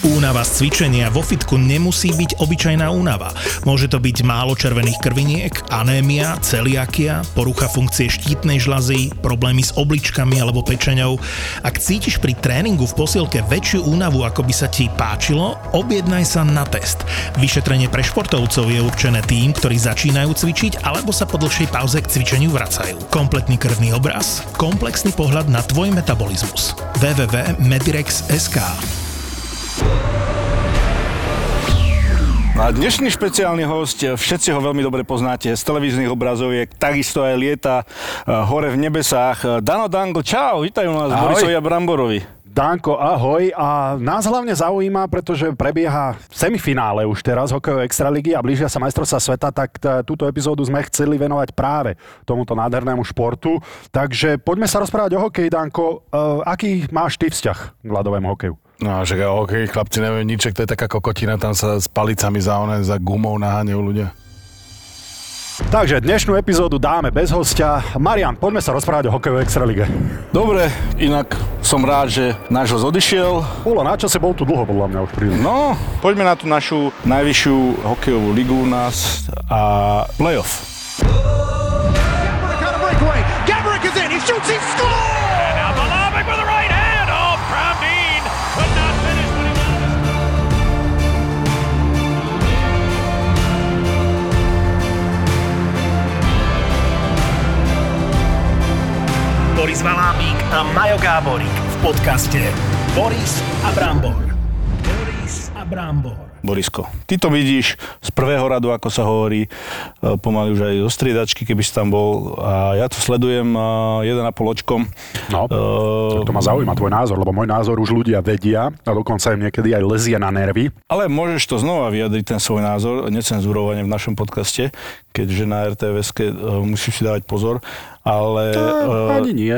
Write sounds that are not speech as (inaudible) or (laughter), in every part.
Únava z cvičenia vo fitku nemusí byť obyčajná únava. Môže to byť málo červených krviniek, anémia, celiakia, porucha funkcie štítnej žlazy, problémy s obličkami alebo pečeňou. Ak cítiš pri tréningu v posilke väčšiu únavu, ako by sa ti páčilo, objednaj sa na test. Vyšetrenie pre športovcov je určené tým, ktorí začínajú cvičiť alebo sa po dlhšej pauze k cvičeniu vracajú. Kompletný krvný obraz, komplexný pohľad na tvoj metabolizmus. www.medirex.sk No a dnešný špeciálny host, všetci ho veľmi dobre poznáte z televíznych obrazoviek, takisto aj lieta eh, hore v nebesách. Dano Dango, čau, vítajú nás Ahoj. Borisovi a Bramborovi. Danko, ahoj. A nás hlavne zaujíma, pretože prebieha semifinále už teraz hokejovej extraligy a blížia sa majstrovstvá sveta, tak t- túto epizódu sme chceli venovať práve tomuto nádhernému športu. Takže poďme sa rozprávať o hokeji, Danko. Uh, aký máš ty vzťah k ľadovému hokeju? No, že OK, chlapci neviem nič, to je taká kokotina, tam sa s palicami za one, za gumou naháňajú ľudia. Takže dnešnú epizódu dáme bez hostia. Marian, poďme sa rozprávať o hokejovej extralige. Dobre, inak som rád, že náš host odišiel. Bolo na čase, bol tu dlho podľa mňa už príliš. No, poďme na tú našu najvyššiu hokejovú ligu u nás a playoff. A. Gabrick is in. He shoots. He scores. Boris Valábík a Majo Gáborík v podcaste Boris a Brambor. Boris a Brambor. Borisko, ty to vidíš z prvého radu, ako sa hovorí, e, pomaly už aj zo striedačky, keby si tam bol. A ja to sledujem e, jeden a pol očkom. No, E, to ma zaujíma tvoj názor, lebo môj názor už ľudia vedia a dokonca im niekedy aj lezie na nervy. Ale môžeš to znova vyjadriť, ten svoj názor, necenzurovane v našom podcaste, keďže na RTVS uh, musíš si dávať pozor. Ale uh, Ani nie.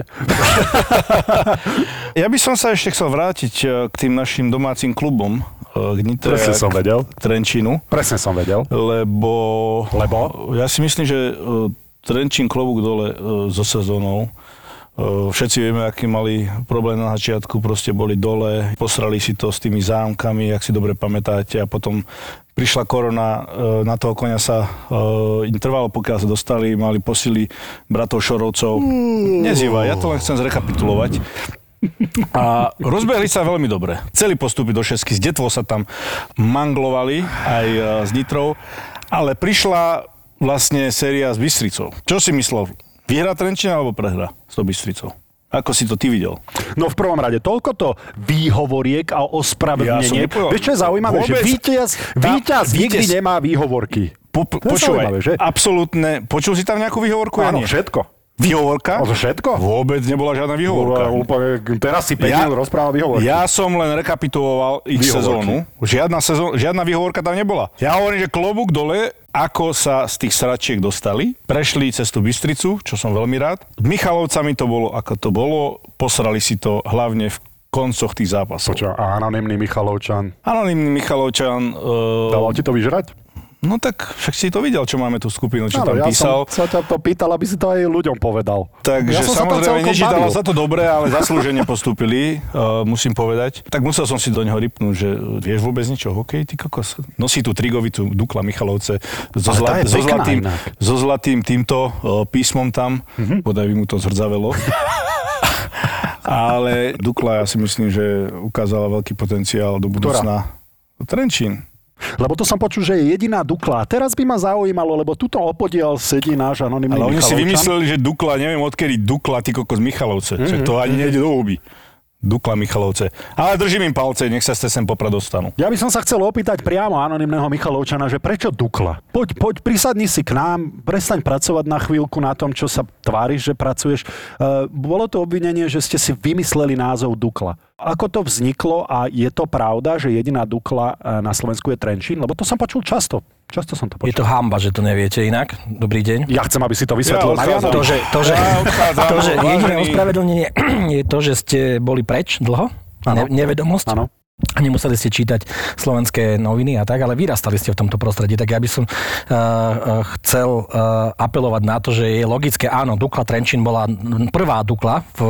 (laughs) ja by som sa ešte chcel vrátiť uh, k tým našim domácim klubom, uh, k Nitre Presne som vedel. k Trenčínu, Presne som vedel. lebo, Lebo? ja si myslím, že Trenčín klobúk dole so sezónou Všetci vieme, aký mali problém na začiatku, proste boli dole, posrali si to s tými zámkami, ak si dobre pamätáte, a potom prišla korona, na toho konia sa im trvalo, pokiaľ sa dostali, mali posily bratov Šorovcov. Nezývaj, ja to len chcem zrekapitulovať. A rozbehli sa veľmi dobre. Chceli postúpiť do šesky, z Detvo sa tam manglovali aj uh, s Nitrou, ale prišla vlastne séria s Bystricou. Čo si myslel? Vyhra Trenčín alebo prehra s tou Bystricou? Ako si to ty videl? No v prvom rade toľko to výhovoriek a Ja ospravedlnenie. nepovedal- Vieš, čo je zaujímavé? Že Vôbec. víťaz, Tá- víťaz nikdy víťaz- nemá výhovorky. Po, po, počúvaj, že? absolútne, počul si tam nejakú výhovorku? Áno, ja všetko. Výhovorka? To všetko? Vôbec nebola žiadna výhovorka. Úplne, teraz si 5 Ja- minút rozprával výhovorky. Ja som len rekapituloval ich Výhovorky. sezónu. Žiadna, sezón, žiadna výhovorka tam nebola. Ja hovorím, že klobúk dole, ako sa z tých sračiek dostali. Prešli cez tú Bystricu, čo som veľmi rád. Michalovcami to bolo, ako to bolo. Posrali si to hlavne v koncoch tých zápasov. Čo, a anonimný Michalovčan. Anonymný Michalovčan... Uh, Dával ti to vyžrať? No tak však si to videl, čo máme tú skupinu, čo Áno, tam ja písal. som sa ťa to pýtal, aby si to aj ľuďom povedal. Takže ja som sa samozrejme nežítalo bavil. sa to dobre, ale zaslúžene postúpili, uh, (laughs) musím povedať. Tak musel som si do neho rypnúť, že vieš vôbec niečo o hokeji, ty kokos. Nosí tú trigovitu Dukla Michalovce so, je so, zlatým, inak. so zlatým týmto uh, písmom tam, mm-hmm. bodaj by mu to zrdzavelo. (laughs) ale Dukla ja si myslím, že ukázala veľký potenciál do budúcna. Trenčín. Lebo to som počul, že je jediná Dukla. A teraz by ma zaujímalo, lebo tuto opodiel sedí náš anonimný Ale oni si vymysleli, že Dukla, neviem odkedy Dukla, ty kokos Michalovce. Mm-hmm. To ani nejde do huby. Dukla Michalovce. Ale držím im palce, nech sa ste sem popra dostanú. Ja by som sa chcel opýtať priamo anonimného Michalovčana, že prečo Dukla? Poď, poď, prisadni si k nám, prestaň pracovať na chvíľku na tom, čo sa tváriš, že pracuješ. Uh, bolo to obvinenie, že ste si vymysleli názov Dukla. Ako to vzniklo a je to pravda, že jediná Dukla eh, na Slovensku je Trenčín? Lebo to som počul často. Často som to Je počul. to hamba, že to neviete inak. Dobrý deň. Ja chcem, aby si to vysvetlil. Ja odchádzam. To, že, to, že, Ja odchádzam, to, že jediné ospravedlnenie (clears throat) je to, že ste boli preč dlho. Áno. Ne, nevedomosť. Áno. Nemuseli ste čítať slovenské noviny a tak, ale vyrastali ste v tomto prostredí. Tak ja by som uh, chcel uh, apelovať na to, že je logické, áno, Dukla Trenčín bola prvá Dukla v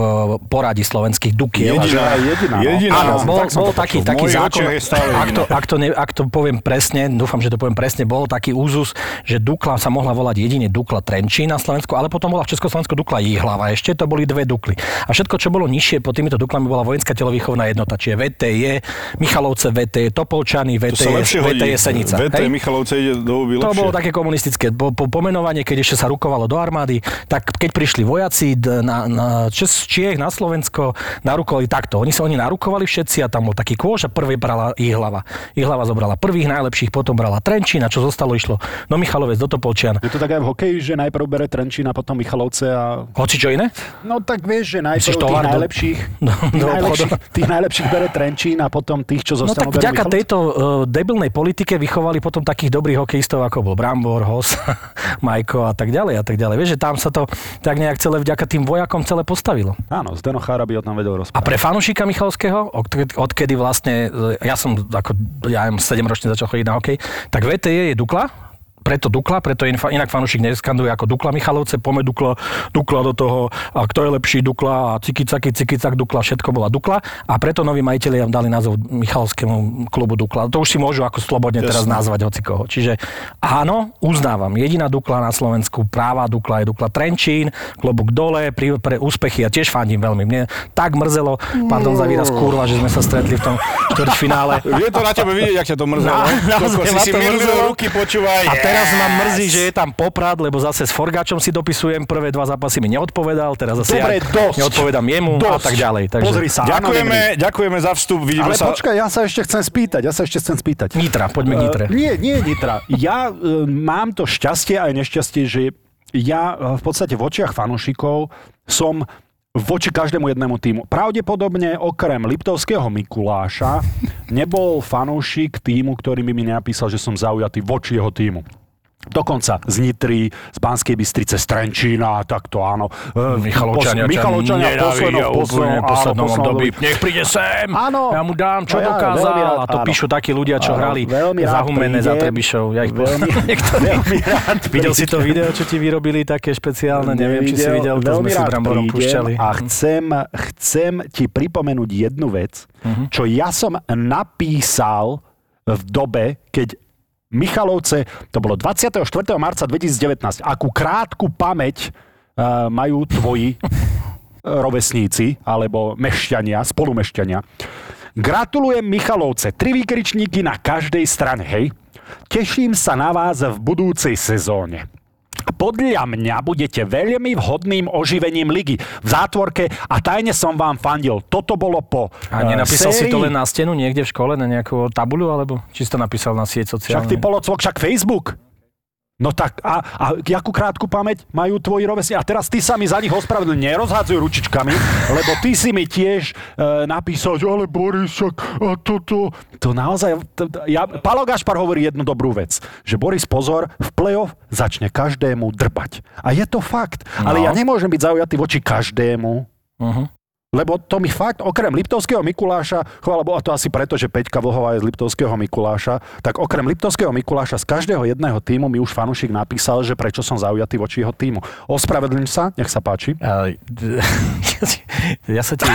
poradí slovenských Dukiel. Jediná, jediná, no. jediná. Áno, bol, Tak bol to taký, taký zákon, ak to, ak, to ne, ak to poviem presne, dúfam, že to poviem presne, bol taký úzus, že Dukla sa mohla volať jedine Dukla Trenčín na Slovensku, ale potom bola v Československu Dukla Jihlava. Ešte to boli dve Dukly. A všetko, čo bolo nižšie pod týmito Duklami, bola vojenská telovýchovná jednota, čiže VTE, Michalovce VTE, Topolčany hodí. VTE Senica. VT Hej? Michalovce ide do huby To lepšie. bolo také komunistické. Po, po pomenovanie, keď ešte sa rukovalo do armády, tak keď prišli vojaci na, na Čes, Čiech na Slovensko, narukovali takto. Oni sa oni narukovali všetci a tam bol taký kôž a prvý brala Ihlava. Ihlava zobrala prvých najlepších, potom brala Trenčín a čo zostalo išlo no Michalovec do Topolčian. Je to tak aj v hokeji, že najprv bere Trenčín a potom Michalovce a... Hoci čo iné? No tak vieš, že najprv Myslíš tých najlepších, (laughs) do- tých, do najlepších, tých najlepších bere Trenčín a potom tých, čo No zostanú, tak berú vďaka Michalovce? tejto uh, debilnej politike vychovali potom takých dobrých hokejistov, ako bol Brambor, Hos, (laughs) Majko a tak ďalej a tak ďalej. Vieš, že tam sa to tak nejak celé vďaka tým vojakom celé postavilo. Áno, Zdeno Chára by o tom vedel A rozprávať. pre fanúšika Michalského, od- odkedy vlastne, e, ja som ako, ja neviem, 7 ročne začal chodiť na hokej, tak VTE je Dukla, preto Dukla, preto inak fanúšik neskanduje ako Dukla Michalovce, pome Dukla, Dukla do toho, a kto je lepší Dukla a cikicaky, cikicak Dukla, všetko bola Dukla a preto noví majiteľi dali názov Michalovskému klubu Dukla. To už si môžu ako slobodne teraz Jasné. nazvať hocikoho. Čiže áno, uznávam, jediná Dukla na Slovensku, práva Dukla je Dukla Trenčín, klobúk dole, pri, pre úspechy a tiež fandím veľmi. Mne tak mrzelo, pardon za výraz kurva, že sme sa stretli v tom štvrťfinále. Je to na tebe vidieť, jak ťa to mrzelo. Na- ne? naozaj Koľko (laughs) si si to ruky, počúvaj. A teraz ma mrzí, že je tam Poprad, lebo zase s Forgáčom si dopisujem, prvé dva zápasy mi neodpovedal, teraz zase Dobre, ja dosť. neodpovedám jemu a Dosť. tak ďalej. Takže... Pozri sa, Ďakujeme, ďakujeme za vstup. Vidíme Ale sa... počkaj, ja sa ešte chcem spýtať, ja sa ešte chcem spýtať. Nitra, poďme k Nitre. Uh, nie, nie Nitra. Ja uh, mám to šťastie aj nešťastie, že ja uh, v podstate v očiach fanúšikov som voči každému jednému týmu. Pravdepodobne okrem Liptovského Mikuláša nebol fanúšik týmu, ktorý by mi napísal, že som zaujatý voči jeho týmu. Dokonca z Nitry, z Banskej Bystrice, z Trenčína, tak to áno. E, Michalovčania, pos- Michalovčania v poslednom, poslednom, poslednom období. Nech príde sem, Áno. ja mu dám, čo ja dokázal. rád- a to áno. píšu takí ľudia, čo Áno, hrali veľmi rád zahumené za. Trebišov. Ja ich Veľmi, (laughs) veľmi rád (laughs) Videl si to video, čo ti vyrobili také špeciálne? Neviem, či si videl, to sme si Bramborom púšťali. A chcem, chcem ti pripomenúť jednu vec, Mhm. čo ja som napísal v dobe, keď Michalovce, to bolo 24. marca 2019, akú krátku pamäť uh, majú tvoji (laughs) rovesníci alebo mešťania, spolumešťania. Gratulujem Michalovce, tri výkričníky na každej strane, hej. Teším sa na vás v budúcej sezóne. Podľa mňa budete veľmi vhodným oživením ligy v zátvorke a tajne som vám fandil. Toto bolo po A eh, nenapísal si to sérii. len na stenu niekde v škole, na nejakú tabuľu, alebo či si to napísal na sieť Však ty sociálne? polocvok, však Facebook. No tak, a, a jakú krátku pamäť majú tvoji rovesní? A teraz ty sa mi za nich ospravedlň, nerozhádzuj ručičkami, lebo ty si mi tiež e, napísal, že ale Boris, a toto... To naozaj... To- ja, Palo Gašpar hovorí jednu dobrú vec, že Boris pozor, v play-off začne každému drbať. A je to fakt. No. Ale ja nemôžem byť zaujatý voči každému, Uh-huh. Lebo to mi fakt, okrem Liptovského Mikuláša, chvála Boha, to asi preto, že Peťka Vlhová je z Liptovského Mikuláša, tak okrem Liptovského Mikuláša z každého jedného týmu mi už fanúšik napísal, že prečo som zaujatý voči jeho týmu. Ospravedlňujem sa, nech sa páči. (laughs) Ja sa ti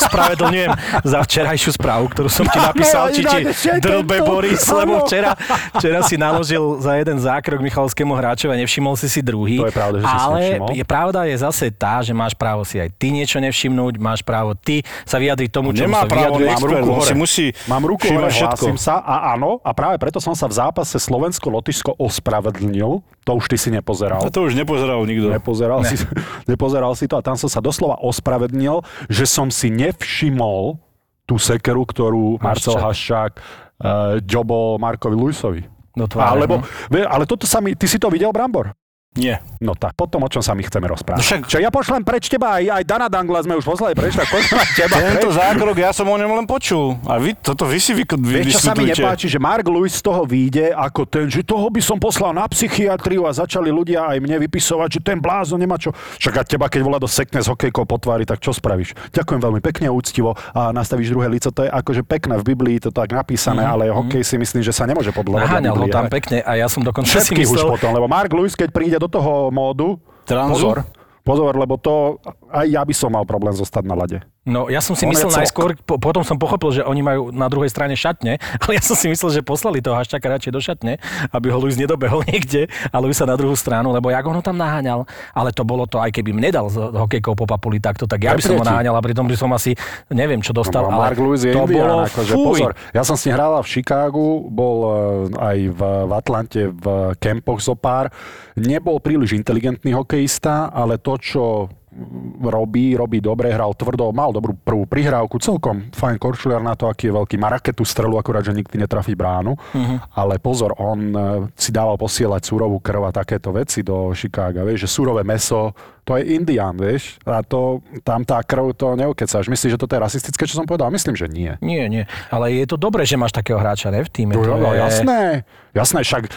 ospravedlňujem za včerajšiu správu, ktorú som ti napísal, či ti drbe. Boris, lebo včera, včera si naložil za jeden zákrok Michalovskému hráčovi a nevšimol si si druhý. To je pravda, že si si Ale nevšimol. je, pravda je zase tá, že máš právo si aj ty niečo nevšimnúť, máš právo ty sa vyjadriť tomu, čo Nemá sa právo vyjadruje. expert, on si musí Mám ruku hore, všetko. hlásim sa a áno, a práve preto som sa v zápase Slovensko-Lotyšsko ospravedlnil. To už ty si nepozeral. A to už nepozeral nikto. Nepozeral, ne. si, (laughs) nepozeral si to a tam som sa doslova ospravedlnil, že som si nevšimol tú sekeru, ktorú Marcel Haščák uh, ďobol Markovi Luisovi. Do tváre, Alebo, no. ale toto sa mi, ty si to videl, Brambor? Nie. No tak, potom o čom sa my chceme rozprávať. No však- Čo ja pošlem preč teba, aj, aj Dana Dangla sme už poslali preč, tak pošlem teba (laughs) Tento preč. zákrok, ja som o ňom len počul. A vy, toto vy si vy, vy Vieš, čo sa mi nepáči, že Mark Lewis z toho vyjde ako ten, že toho by som poslal na psychiatriu a začali ľudia aj mne vypisovať, že ten blázon nemá čo. Však a teba, keď volá do sekne s hokejkou po tvári, tak čo spravíš? Ďakujem veľmi pekne, úctivo a nastavíš druhé lico. To je akože pekné v Biblii, to tak napísané, ale hokej si myslím, že sa nemôže podľa Naháňal ho tam pekne a ja som dokonca si Všetkých už myslel, potom, lebo Mark Lewis, keď príde do toho módu, Tranzu? pozor, pozor, lebo to, aj ja by som mal problém zostať na lade. No, ja som si On myslel najskôr, po, potom som pochopil, že oni majú na druhej strane šatne, (laughs) ale ja som si myslel, že poslali toho Haščaka radšej do šatne, aby ho Luis nedobehol (laughs) niekde a Luis sa na druhú stranu, lebo jak on ho tam naháňal, ale to bolo to, aj keby mne dal s hokejkou po papuli takto, tak ja by som ho naháňal a pritom by som asi, neviem, čo dostal, No, ale Mark Lewis je to Indián, bolo, akože fuj. pozor. Ja som s ním hral v Chicagu, bol eh, aj v, v Atlante v kempoch zo pár. Nebol príliš inteligentný hokejista, ale to, čo robí, robí dobre, hral tvrdo, mal dobrú prvú prihrávku, celkom fajn korčuliar na to, aký je veľký. Má raketu strelu, akurát, že nikdy netrafí bránu. Mhm. Ale pozor, on eh, si dával posielať súrovú krv a takéto veci do Chicaga. Vieš, že surové meso, to je Indián, vieš. A to, tam tá krv, to neokecáš. Myslíš, že toto je rasistické, čo som povedal? Myslím, že nie. Nie, nie, ale je to dobré, že máš takého hráča, ne, v týme. To no, je... jasné, jasné, však e,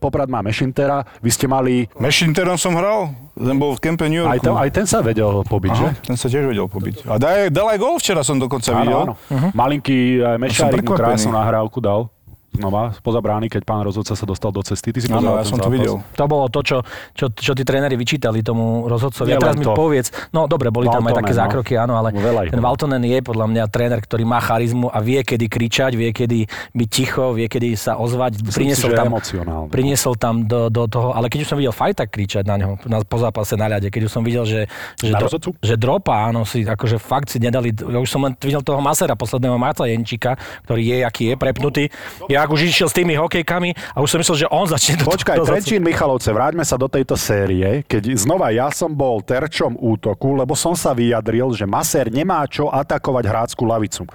Poprad má Mešintera, vy ste mali, Mešinterom som hral, ten bol v kempe New aj Yorku. ten, aj ten sa vedel pobiť, že? Aha, ten sa tiež vedel pobiť. A daj, dal aj gol včera som dokonca videl. Áno, áno. Malinký e, Mešárik mu krásnu nahrávku dal. Znova, spoza brány, keď pán rozhodca sa dostal do cesty. Ty si Áno, ja som to videl. To bolo to, čo, čo, čo tí tréneri vyčítali tomu rozhodcovi. Nie A teraz mi to. povedz, no dobre, boli tam aj Valtonen, také no. zákroky, áno, ale Veľa ten. Valtonen je podľa mňa tréner, ktorý má charizmu a vie, kedy kričať, vie, kedy byť ticho, vie, kedy sa ozvať. Priniesol tam, priniesol tam do, do toho, ale keď už som videl fajta kričať na neho na, po zápase na ľade, keď už som videl, že, že, Na rozhodcu? že dropa, áno, si akože fakt si nedali, ja už som len videl toho Masera, posledného Marta Jenčíka, ktorý je, aký je, prepnutý. Ja už išiel s tými hokejkami a už som myslel, že on začne Počkaj, toho rozhodcu. Trenčín Michalovce, vráťme sa do tejto série, keď znova ja som bol terčom útoku, lebo som sa vyjadril, že Maser nemá čo atakovať hráckú lavicu.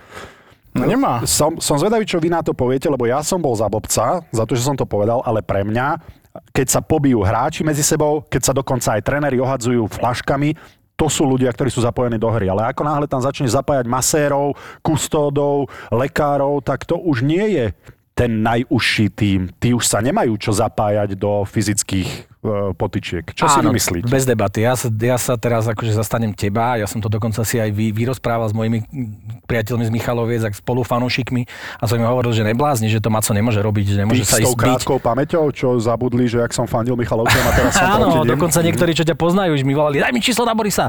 No nemá. Som, som zvedavý, čo vy na to poviete, lebo ja som bol za bobca, za to, že som to povedal, ale pre mňa, keď sa pobijú hráči medzi sebou, keď sa dokonca aj tréneri ohadzujú flaškami, to sú ľudia, ktorí sú zapojení do hry. Ale ako náhle tam začne zapájať masérov, kustódov, lekárov, tak to už nie je ten najúžší tým. Tí už sa nemajú čo zapájať do fyzických e, potyčiek. Čo si Áno, vymyslíte? Bez debaty. Ja sa, ja sa teraz akože zastanem teba. Ja som to dokonca si aj vy, vyrozprával s mojimi priateľmi z Michaloviec, ak spolu fanúšikmi a som im hovoril, že neblázni, že to Maco nemôže robiť, že nemôže Tí sa s tou ísť krátkou pamäťou, čo zabudli, že ak som fandil Michalovcem a teraz som (laughs) Áno, dokonca niektorí, čo ťa poznajú, už mi volali, daj mi číslo na Borisa.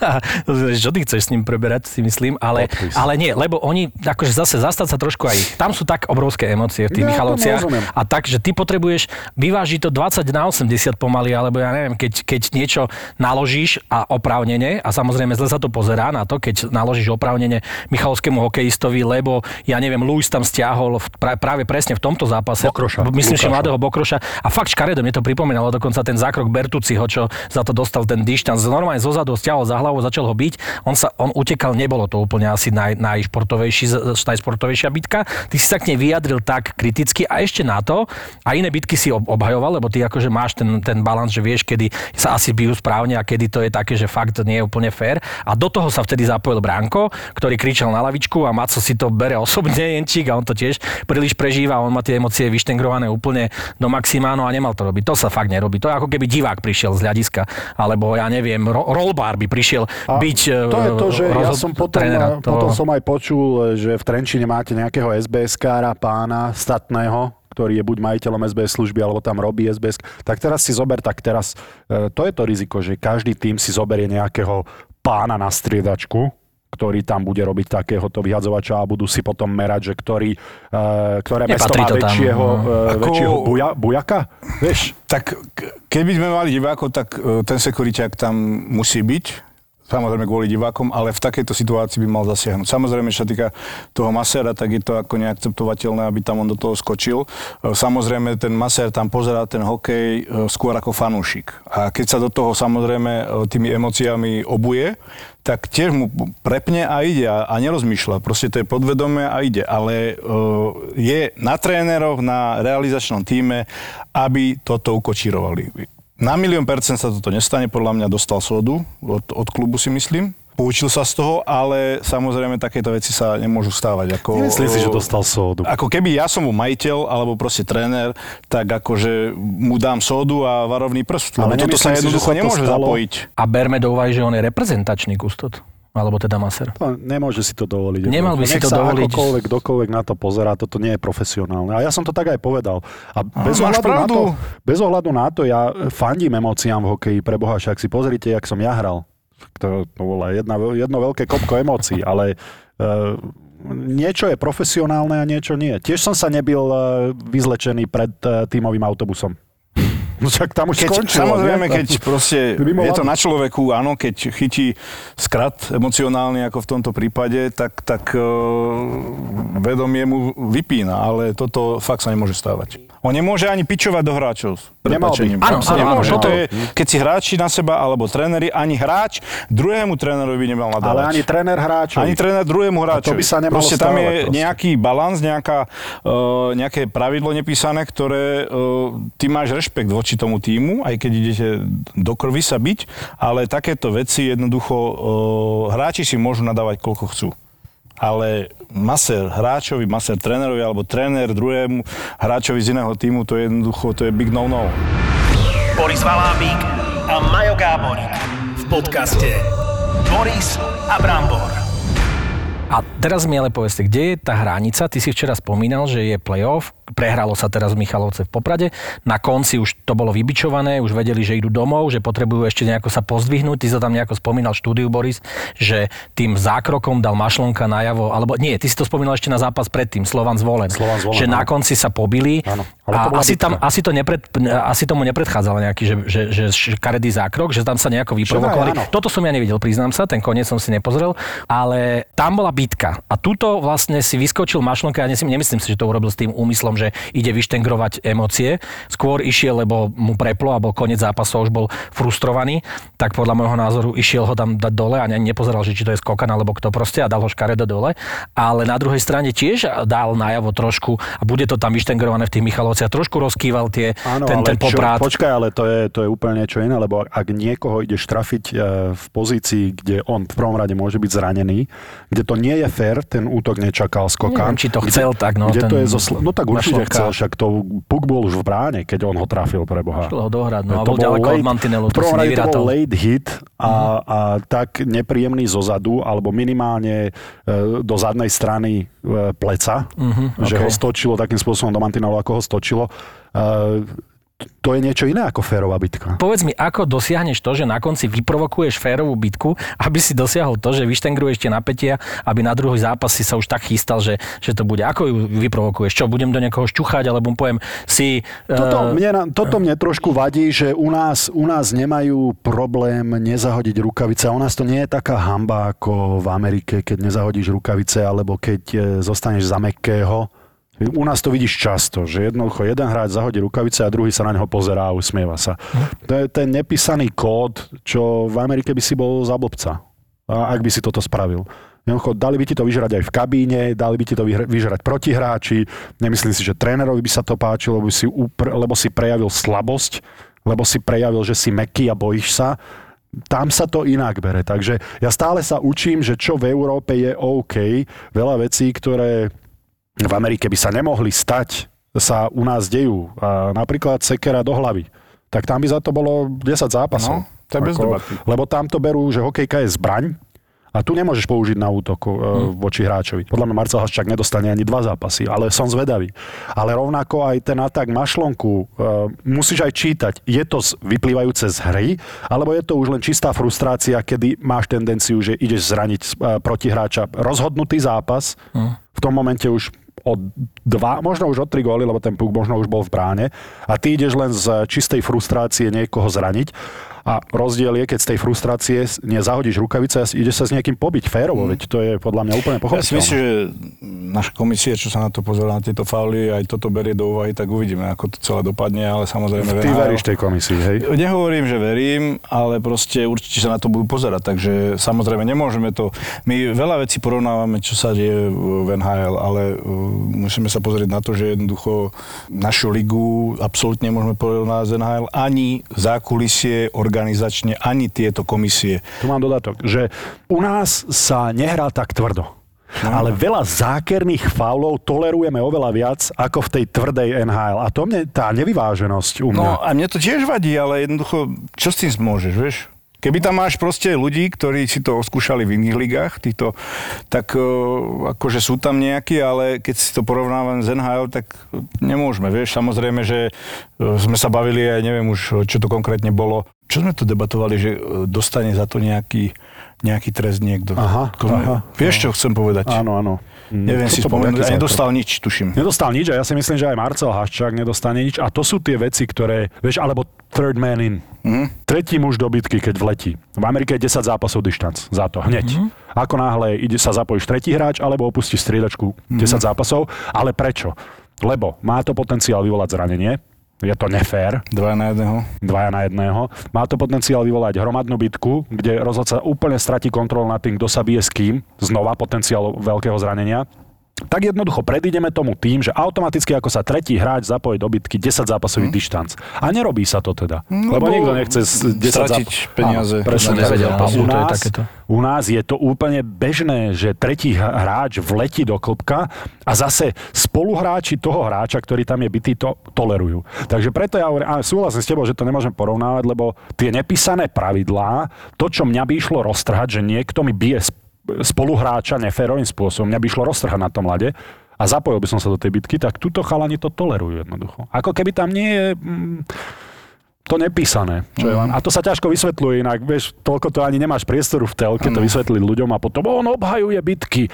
(laughs) čo ty chceš s ním preberať, si myslím, ale, Podpis. ale nie, lebo oni, akože zase zastať sa trošku aj, tam sú tak obrovské emócie v tých Ja Michalovciach a tak, že ty potrebuješ vyvážiť to 20 na 80 pomaly, alebo ja neviem, keď, keď niečo naložíš a oprávnene, a samozrejme zle sa to pozerá na to, keď naložíš oprávnene Michalovskému hokejistovi, lebo ja neviem, Luis tam stiahol v, pra, práve presne v tomto zápase. Bokroša. Myslím, že Lukáša. mladého Bokroša. A fakt škaredo, mne to pripomínalo dokonca ten zákrok Bertuciho, čo za to dostal ten dištanc. Normálne zozadu stiahol za hlavu, začal ho byť. On sa, on utekal, nebolo to úplne asi naj, najšportovejší, najšportovejšia bitka. Ty si sa k nej vyjadril tak kriticky a ešte na to, a iné bitky si ob- obhajoval, lebo ty akože máš ten, ten balans, že vieš, kedy sa asi bijú správne a kedy to je také, že fakt nie je úplne fér. A do toho sa vtedy zapojil Branko, ktorý kričal na lavičku a Maco si to bere osobne, (laughs) Jenčík, a on to tiež príliš prežíva, on má tie emócie vyštengrované úplne do maximánu a nemal to robiť. To sa fakt nerobí. To je ako keby divák prišiel z hľadiska, alebo ja neviem, ro- rollbar by prišiel A byť to je to, že ja rozhod- som potom, trénera. To- potom som aj počul, že v Trenčine máte nejakého SBS-kára, pána statného, ktorý je buď majiteľom SBS služby, alebo tam robí SBS. Tak teraz si zober, tak teraz, e, to je to riziko, že každý tým si zoberie nejakého pána na striedačku, ktorý tam bude robiť takéhoto vyhadzovača a budú si potom merať, že ktorý, e, ktoré mesto má to tam, väčšieho, no. e, Ako- väčšieho buja, bujaka. Vieš, Tak keby sme mali divákov, tak e, ten sekuriťák tam musí byť. Samozrejme kvôli divákom, ale v takejto situácii by mal zasiahnuť. Samozrejme, čo sa týka toho masera, tak je to ako neakceptovateľné, aby tam on do toho skočil. E, Samozrejme, ten masér tam pozerá ten hokej e, skôr ako fanúšik. A keď sa do toho samozrejme e, tými emóciami obuje, tak tiež mu prepne a ide a, a nerozmýšľa. Proste to je podvedomé a ide. Ale e, je na tréneroch, na realizačnom týme, aby toto ukočírovali. Na milión percent sa toto nestane, podľa mňa dostal sodu od, od klubu si myslím. Poučil sa z toho, ale samozrejme takéto veci sa nemôžu stávať. Ako, Nemyslím si, že dostal sódu. Ako keby ja som mu majiteľ alebo proste tréner, tak akože mu dám sódu a varovný prst. Ale toto sa jednoducho nemôže stalo. zapojiť. A berme do úvahy, že on je reprezentačný kustot. Alebo teda maser. To nemôže si to dovoliť. Nemal by si to dovoliť. akokoľvek, kdokoľvek na to pozerá, toto nie je profesionálne. A ja som to tak aj povedal. A bez, máš ohľadu, na to, bez ohľadu na to, ja fandím emóciám v hokeji, pre Boha, však si pozrite, jak som ja hral. To, to bola jedna, jedno veľké kopko emócií, ale uh, niečo je profesionálne a niečo nie. Tiež som sa nebil uh, vyzlečený pred uh, tímovým autobusom. No však tam už Keď, skončilo. samozrejme, keď proste je to na človeku, áno, keď chytí skrat emocionálny, ako v tomto prípade, tak, tak uh, vedomie mu vypína, ale toto fakt sa nemôže stávať. On nemôže ani pičovať do hráčov. Nemal by. prepáčením. Áno, Fakt sa áno, nemôže. áno, To je, keď si hráči na seba, alebo tréneri, ani hráč druhému trénerovi by nemal nadávať. Ale ani tréner hráčov. Ani tréner druhému hráčovi. by sa nemalo proste tam je proste. nejaký balans, nejaká, uh, nejaké pravidlo nepísané, ktoré uh, ty máš rešpekt voči tomu týmu, aj keď idete do krvi sa byť, ale takéto veci jednoducho uh, hráči si môžu nadávať koľko chcú. Ale maser hráčovi, maser trénerovi alebo tréner druhému hráčovi z iného týmu, to je jednoducho, to je big no-no. Boris Valábík a Majo Gáborík v podcaste Boris a Brambor. A teraz mi ale povedzte, kde je tá hranica? Ty si včera spomínal, že je playoff, prehralo sa teraz v Michalovce v Poprade, na konci už to bolo vybičované, už vedeli, že idú domov, že potrebujú ešte nejako sa pozdvihnúť. Ty sa tam nejako spomínal štúdiu, Boris, že tým zákrokom dal Mašlonka najavo, alebo nie, ty si to spomínal ešte na zápas predtým, Slovan zvolen. Slovan Zvolen, že na áno. konci sa pobili Áno, a asi, tam, asi, to nepred, asi tomu nepredchádzal nejaký, že, že, že škaredý zákrok, že tam sa nejako vyprovokovali. áno. Toto som ja nevidel, priznám sa, ten koniec som si nepozrel, ale tam bola bitka. A tuto vlastne si vyskočil Mašlonka, ja nemyslím si, že to urobil s tým úmyslom, že ide vyštengrovať emócie. Skôr išiel, lebo mu preplo a bol koniec zápasu a už bol frustrovaný, tak podľa môjho názoru išiel ho tam dať dole a ani nepozeral, že či to je skokan alebo kto proste a dal ho škaredo dole. Ale na druhej strane tiež dal najavo trošku a bude to tam vyštengrované v tých Michalovciach. Trošku rozkýval tie, Áno, ten, ten poprát. Čo, počkaj, ale to je, to je úplne niečo iné, lebo ak niekoho ideš trafiť e, v pozícii, kde on v prvom rade môže byť zranený, kde to nie je fér, ten útok nečakal skokan. Neviem, či to kde, chcel tak, no, Kde ten to je zo, sl- no tak určite Mašlovka. chcel, však to puk bol už v bráne, keď on ho trafil pre Boha. Šlo ho dohrať, no, a bol ďaleko od mantinelu, to si to bol late hit a, a tak nepríjemný zozadu, alebo minimálne e, do zadnej strany e, pleca, že ok. ho stočilo takým spôsobom do mantinelu, ako ho stočilo. E, to je niečo iné ako férová bitka. Povedz mi, ako dosiahneš to, že na konci vyprovokuješ férovú bitku, aby si dosiahol to, že vyštengruješ tie napätia, aby na druhý zápas si sa už tak chystal, že, že to bude. Ako ju vyprovokuješ? Čo, budem do niekoho šťuchať, alebo poviem si... Toto, eh, mne, toto mne trošku vadí, že u nás, u nás nemajú problém nezahodiť rukavice. U nás to nie je taká hamba ako v Amerike, keď nezahodíš rukavice, alebo keď e, zostaneš za mekkého. U nás to vidíš často, že jednoducho jeden hráč zahodí rukavice a druhý sa na neho pozerá a usmieva sa. To je ten nepísaný kód, čo v Amerike by si bol za blbca, ak by si toto spravil. Jednoducho, dali by ti to vyžrať aj v kabíne, dali by ti to vyžrať protihráči. Nemyslím si, že trénerovi by sa to páčilo, lebo si, upr- lebo si prejavil slabosť, lebo si prejavil, že si meký a bojíš sa. Tam sa to inak bere. Takže ja stále sa učím, že čo v Európe je OK. Veľa vecí, ktoré v Amerike by sa nemohli stať, sa u nás dejú. A napríklad sekera do hlavy. Tak tam by za to bolo 10 zápasov. No, to je bez debaty. Lebo tam to berú, že hokejka je zbraň a tu nemôžeš použiť na útok hm. voči hráčovi. Podľa mňa Marcel Haščák nedostane ani dva zápasy, ale som zvedavý. Ale rovnako aj ten atak Mašlonku e, musíš aj čítať. Je to z, vyplývajúce z hry, alebo je to už len čistá frustrácia, kedy máš tendenciu, že ideš zraniť e, protihráča. Rozhodnutý zápas, v tom momente už o dva, možno už o tri góly, lebo ten puk možno už bol v bráne a ty ideš len z čistej frustrácie niekoho zraniť. A rozdiel je, keď z tej frustrácie s- nie zahodíš rukavice a ide sa s niekým pobiť férovo, veď to je podľa mňa úplne Ja si myslím, pochopiteľné. že naša komisia, čo sa na to pozerá, na tieto fauly, aj toto berie do úvahy, tak uvidíme, ako to celé dopadne, ale samozrejme... Ty veríš tej komisii, hej? Nehovorím, že verím, ale proste určite sa na to budú pozerať, takže samozrejme nemôžeme to... My veľa vecí porovnávame, čo sa deje v NHL, ale uh, musíme sa pozrieť na to, že jednoducho našu ligu absolútne nemôžeme porovnávať s NHL, ani zákulisie, organizačne, ani tieto komisie. Tu mám dodatok, že u nás sa nehrá tak tvrdo. No. Ale veľa zákerných faulov tolerujeme oveľa viac ako v tej tvrdej NHL. A to mne, tá nevyváženosť u mňa. No a mne to tiež vadí, ale jednoducho, čo s tým môžeš, vieš? Keby tam máš proste ľudí, ktorí si to skúšali v iných ligách, títo, tak uh, akože sú tam nejakí, ale keď si to porovnávame s NHL, tak nemôžeme, vieš. Samozrejme, že uh, sme sa bavili aj, neviem už, čo to konkrétne bolo. Čo sme tu debatovali, že uh, dostane za to nejaký, nejaký trest niekto. Aha, Ko- aha. Vieš, čo chcem povedať? Áno, áno. Neviem si Čo to bol, spomenúť, a nedostal nič, tuším. Nedostal nič a ja si myslím, že aj Marcel Haščák nedostane nič. A to sú tie veci, ktoré, vieš, alebo third man in. Mm-hmm. Tretí muž do bitky, keď vletí. V Amerike je 10 zápasov dištanc za to, hneď. Mm-hmm. Ako náhle ide sa zapojíš tretí hráč, alebo opustíš striedačku 10 mm-hmm. zápasov. Ale prečo? Lebo má to potenciál vyvolať zranenie, je to nefér, Dva na jedného. dvaja na jedného. Má to potenciál vyvolať hromadnú bitku, kde rozhodca úplne stratí kontrol nad tým, kto sa bije s kým, znova potenciál veľkého zranenia. Tak jednoducho predídeme tomu tým, že automaticky ako sa tretí hráč zapojí do bitky 10 zápasový hmm. dištanc. A nerobí sa to teda. No, lebo bo nikto nechce z 10 stratiť záp- peniaze. Áno, presne nevedel, A u to je nás, u nás je to úplne bežné, že tretí hráč vletí do klopka a zase spoluhráči toho hráča, ktorý tam je bytý, to tolerujú. Takže preto ja hovorím, súhlasím s tebou, že to nemôžem porovnávať, lebo tie nepísané pravidlá, to, čo mňa by išlo roztrhať, že niekto mi bije spoluhráča neférovým spôsobom, mňa by išlo roztrhať na tom lade, a zapojil by som sa do tej bitky, tak tuto chalani to tolerujú jednoducho. Ako keby tam nie je... Mm, to nepísané. Čo je a to sa ťažko vysvetľuje inak, vieš, toľko to ani nemáš priestoru v telke to vysvetliť ľuďom a potom on obhajuje bitky.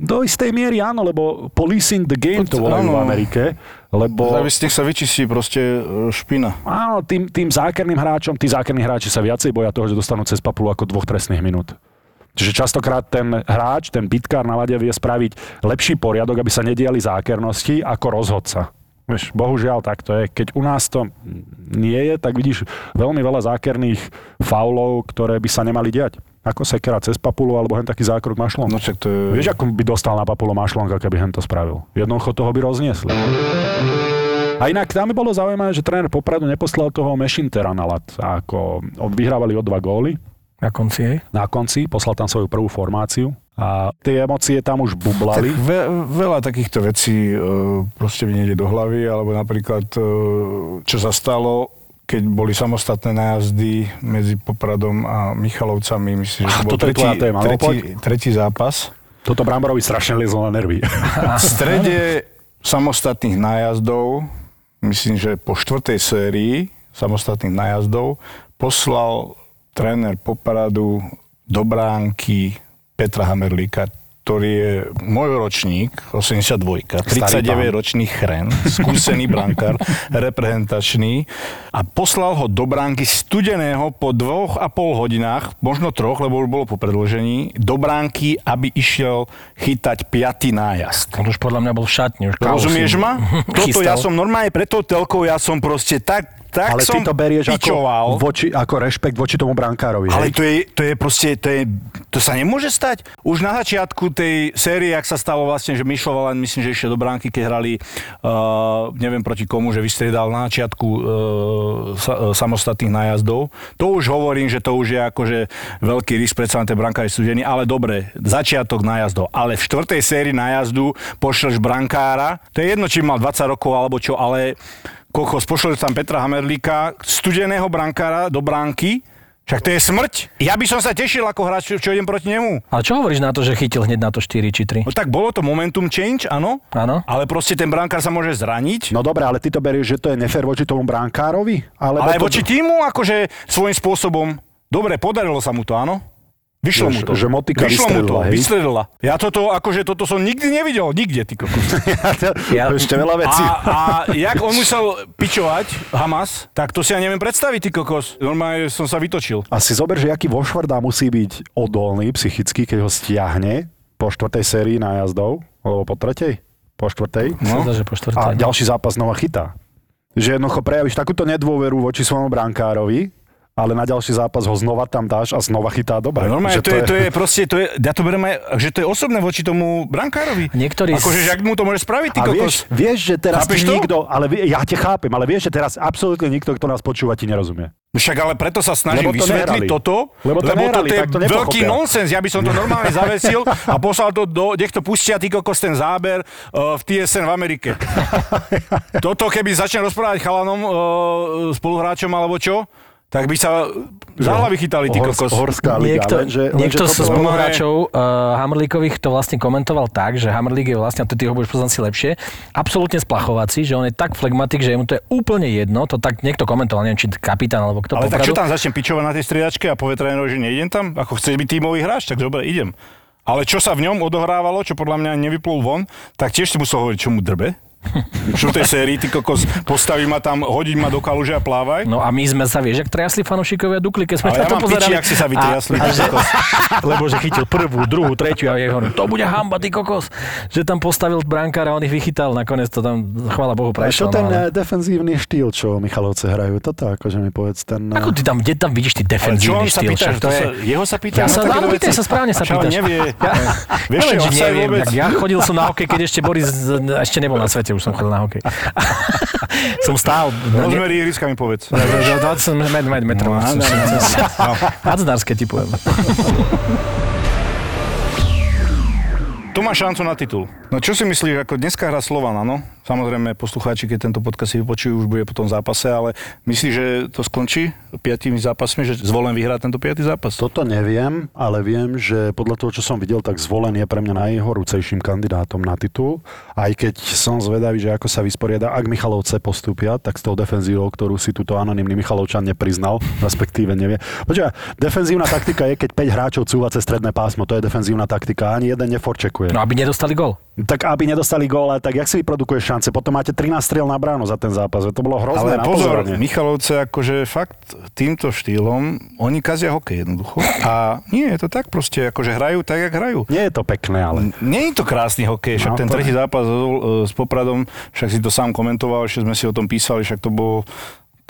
Do istej miery áno, lebo policing the game to volajú v. Amerike, lebo Závisí, nech sa vyčistí proste e, špina. áno, tým, tým zákerným hráčom, tí zákerní hráči sa viacej boja toho, že dostanú cez papulu ako dvoch trestných minút. Čiže častokrát ten hráč, ten bitkár na lade vie spraviť lepší poriadok, aby sa nediali zákernosti ako rozhodca. Vieš, bohužiaľ tak to je. Keď u nás to nie je, tak vidíš veľmi veľa zákerných faulov, ktoré by sa nemali diať. Ako sekera cez papulu, alebo hen taký zákrok mašlom. No to je... Vieš, ako by dostal na papulu mašlonka, keby hen to spravil. Jednoducho toho by rozniesli. A inak tam bolo zaujímavé, že tréner Popradu neposlal toho Mešintera na lat. A ako vyhrávali o dva góly Na konci, hej? na konci, poslal tam svoju prvú formáciu a tie emócie tam už Tak bublali. ve, veľa takýchto vecí e, proste mi nejde do hlavy, alebo napríklad, e, čo sa stalo, keď boli samostatné nájazdy medzi Popradom a Michalovcami, myslím, že Ah, to bol tretí, téma, no tretí, tretí zápas. Toto Bramborovi strašne liezlo na nervy. (laughs) V strede samostatných nájazdov, myslím, že po štvrtej sérii samostatných nájazdov, poslal tréner Popradu do bránky Petra Hamerlíka, ktorý je môj ročník, 82, 39 ročný chren, skúsený brankár, (laughs) reprezentačný a poslal ho do bránky studeného po dvoch a pol hodinách, možno troch, lebo už bolo po predložení, do bránky, aby išiel chytať piatý nájazd. On už podľa mňa bol v šatni. Už Rozumieš ma? (laughs) Toto ja som normálne pred tou telkou, ja som proste tak, tak Ale som ty to berieš pičoval. ako, voči, ako rešpekt voči tomu brankárovi. Ale hej? to je, to je proste, to, je, to sa nemôže stať. Už na začiatku tej série, ak sa stalo vlastne, že Mišo Valan, myslím, že ešte do bránky, keď hrali, uh, neviem proti komu, že vystriedal na začiatku uh, sa, uh, samostatných nájazdov. To už hovorím, že to už je akože veľký risk, predsa len ten brankár je studený, ale dobre, začiatok nájazdov. Ale v štvrtej sérii nájazdu pošleš brankára, to je jedno, či mal 20 rokov alebo čo, ale kokos, pošleš tam Petra Hamerlíka, studeného brankára do bránky, však to je smrť. Ja by som sa tešil ako hráč, čo, čo idem proti nemu. Ale čo hovoríš na to, že chytil hneď na to 4 či 3? No tak bolo to momentum change, áno. Áno. Ale proste ten brankár sa môže zraniť. No dobre, ale ty to berieš, že to je nefér voči tomu brankárovi? Alebo ale to... voči týmu, akože svojím spôsobom. Dobre, podarilo sa mu to, áno. Vyšlo mu to. že motika Vyšlo mu to, hej? vystrelila. Ja toto, akože toto som nikdy nevidel, nikde, ty kokos. (laughs) ja, ešte veľa vecí. A, a jak on musel pičovať, Hamas, tak to si ja neviem predstaviť, ty kokos. Normálne som sa vytočil. A si zober, že aký Vošvarda musí byť odolný psychicky, keď ho stiahne po štvrtej sérii nájazdov, alebo po tretej, po štvrtej. No. že po A štvrtej. ďalší zápas znova chytá. Že jednoducho prejavíš takúto nedôveru voči svojmu brankárovi, ale na ďalší zápas ho znova tam dáš a znova chytá dobre. Normálne, Že to, je, to je proste, to je, ja to berem aj, že to je osobné voči tomu brankárovi. Niektorí Akože, že ak mu to môže spraviť, ty A kokos. vieš, vieš, že teraz Chápeš ti to? nikto, ale vie- ja te chápem, ale vieš, že teraz absolútne nikto, kto nás počúva, ti nerozumie. Však ale preto sa snažím Lebo to vysvetliť nehrali. toto, Lebo to nehrali, toto je to veľký nonsens. Ja by som to normálne zavesil a poslal to do, nech to pustia ty kokos ten záber uh, v TSN v Amerike. (laughs) toto keby začne rozprávať chalanom, uh, spoluhráčom alebo čo, tak by sa za hlavy chytali ty Hors- kokos. Horská liga, Niekto, lenže, niekto lenže toto- spoluhráčov uh, Hammerlíkových to vlastne komentoval tak, že Hammerlík je vlastne, a ty ho budeš poznať si lepšie, absolútne splachovací, že on je tak flegmatik, že mu to je úplne jedno, to tak niekto komentoval, neviem, či kapitán alebo kto Ale tak čo popradu. tam začnem pičovať na tej striedačke a povie trénerovi, že neidem tam? Ako chceš byť tímový hráč, tak dobre, idem. Ale čo sa v ňom odohrávalo, čo podľa mňa nevyplul von, tak tiež si musel hovoriť, čo mu drbe. Čo v tej sérii, ty kokos, postaví ma tam, hodiť ma do kaluže a plávaj. No a my sme sa, vieš, jak triasli fanúšikovia Dukly, keď sme Ale na ja to mám pozerali. piči, jak si sa vytriasli. A, a že, (laughs) lebo že chytil prvú, druhú, tretiu a ja hovorím, to bude hamba, ty kokos. Že tam postavil brankára a on ich vychytal, nakoniec to tam, chvála Bohu, A čo prešlo. ten no, ale... eh, defenzívny štýl, čo Michalovce hrajú? Toto akože mi povedz ten... eh, Ako ty tam, kde tam vidíš ty Ale čo defenzívny sa štýl? pýta, však to sa, jeho sa pýta? Ja na sa, áno, pýtaj sa, správne sa pýtaš. nevie. Vieš, Neviem, čo, že offside neviem, ja chodil som na hokej, keď ešte Boris ešte nebol na svete, už som chodil na hokej. som stál... Rozmery ihriska mi povedz. 20 metrov. No, no, no, no. Hadzdarské ti poviem. Tu má šancu na titul. No čo si myslíš, ako dneska hrá Slovan, áno? Samozrejme, poslucháči, keď tento podcast si vypočujú, už bude po tom zápase, ale myslíš, že to skončí piatými zápasmi, že zvolen vyhrá tento piatý zápas? Toto neviem, ale viem, že podľa toho, čo som videl, tak zvolen je pre mňa najhorúcejším kandidátom na titul. Aj keď som zvedavý, že ako sa vysporiada, ak Michalovce postúpia, tak s tou defenzívou, ktorú si túto anonimný Michalovčan nepriznal, (laughs) respektíve nevie. Počkaj, defenzívna taktika je, keď 5 hráčov cúva cez stredné pásmo, to je defenzívna taktika, ani jeden neforčekuje. No aby nedostali gol. Tak aby nedostali gól, ale tak jak si vyprodukuješ šance? Potom máte 13 strel na bránu za ten zápas, to bolo hrozné Ale na pozor. Michalovce akože fakt týmto štýlom, oni kazia hokej jednoducho. A nie, je to tak proste, akože hrajú tak, jak hrajú. Nie je to pekné, ale... Nie je to krásny hokej, však No, ten to tretí zápas e, s Popradom, však si to sám komentoval, ešte sme si o tom písali, však to bolo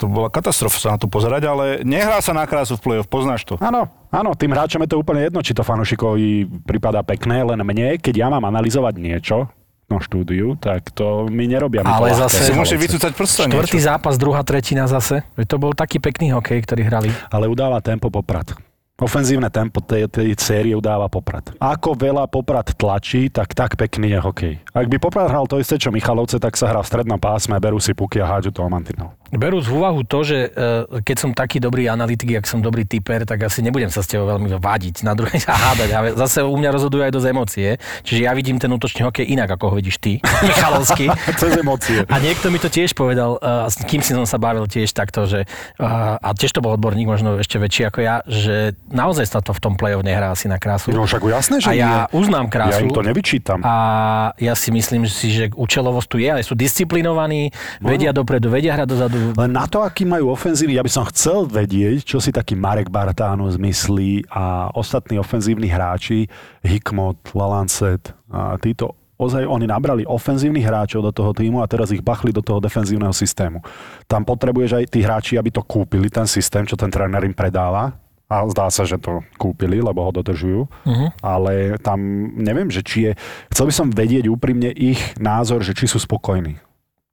to bola katastrofa sa na to pozerať, ale nehrá sa na krásu v play-off, poznáš to. Áno, áno, tým hráčom je to úplne jedno, či to fanúšikovi pripadá pekné, len mne, keď ja mám analyzovať niečo no štúdiu, tak to mi nerobia. to Ale ľahké. zase- Si môže vycúcať prsta Štvrtý niečo. zápas, druhá tretina zase. To bol taký pekný hokej, ktorý hrali. Ale udáva tempo Poprad. Ofenzívne tempo tej, tej série udáva Poprad. Ako veľa Poprad tlačí, tak tak pekný je hokej. Ak by Poprad hral to isté, čo Michalovce, tak sa hrá v strednom pásme, berú si puky a hádžu toho mantinov. Berú z úvahu to, že e, keď som taký dobrý analytik, ak som dobrý typer, tak asi nebudem sa s tebou veľmi vádiť na druhej sa hádať. A zase u mňa rozhodujú aj dosť emócie. Čiže ja vidím ten útočný hokej inak, ako ho vidíš ty, (laughs) Michalovský. (laughs) Cez emócie. A niekto mi to tiež povedal, uh, s kým si som sa bavil tiež takto, že, uh, a tiež to bol odborník, možno ešte väčší ako ja, že naozaj sa to v tom play-off nehrá asi na krásu. No však jasné, že a ja nie. uznám Ja krásu. im to nevyčítam. A ja si myslím si, že účelovosť tu je, ale sú disciplinovaní, vedia dopredu, vedia hrať dozadu. Len na to, aký majú ofenzívny, ja by som chcel vedieť, čo si taký Marek Bartánu zmyslí a ostatní ofenzívni hráči, Hikmot, Lalancet a títo ozaj oni nabrali ofenzívnych hráčov do toho týmu a teraz ich bachli do toho defenzívneho systému. Tam potrebuješ aj tí hráči, aby to kúpili, ten systém, čo ten tréner im predáva. A zdá sa, že to kúpili, lebo ho dodržujú. Uh-huh. Ale tam neviem, že či je... Chcel by som vedieť úprimne ich názor, že či sú spokojní.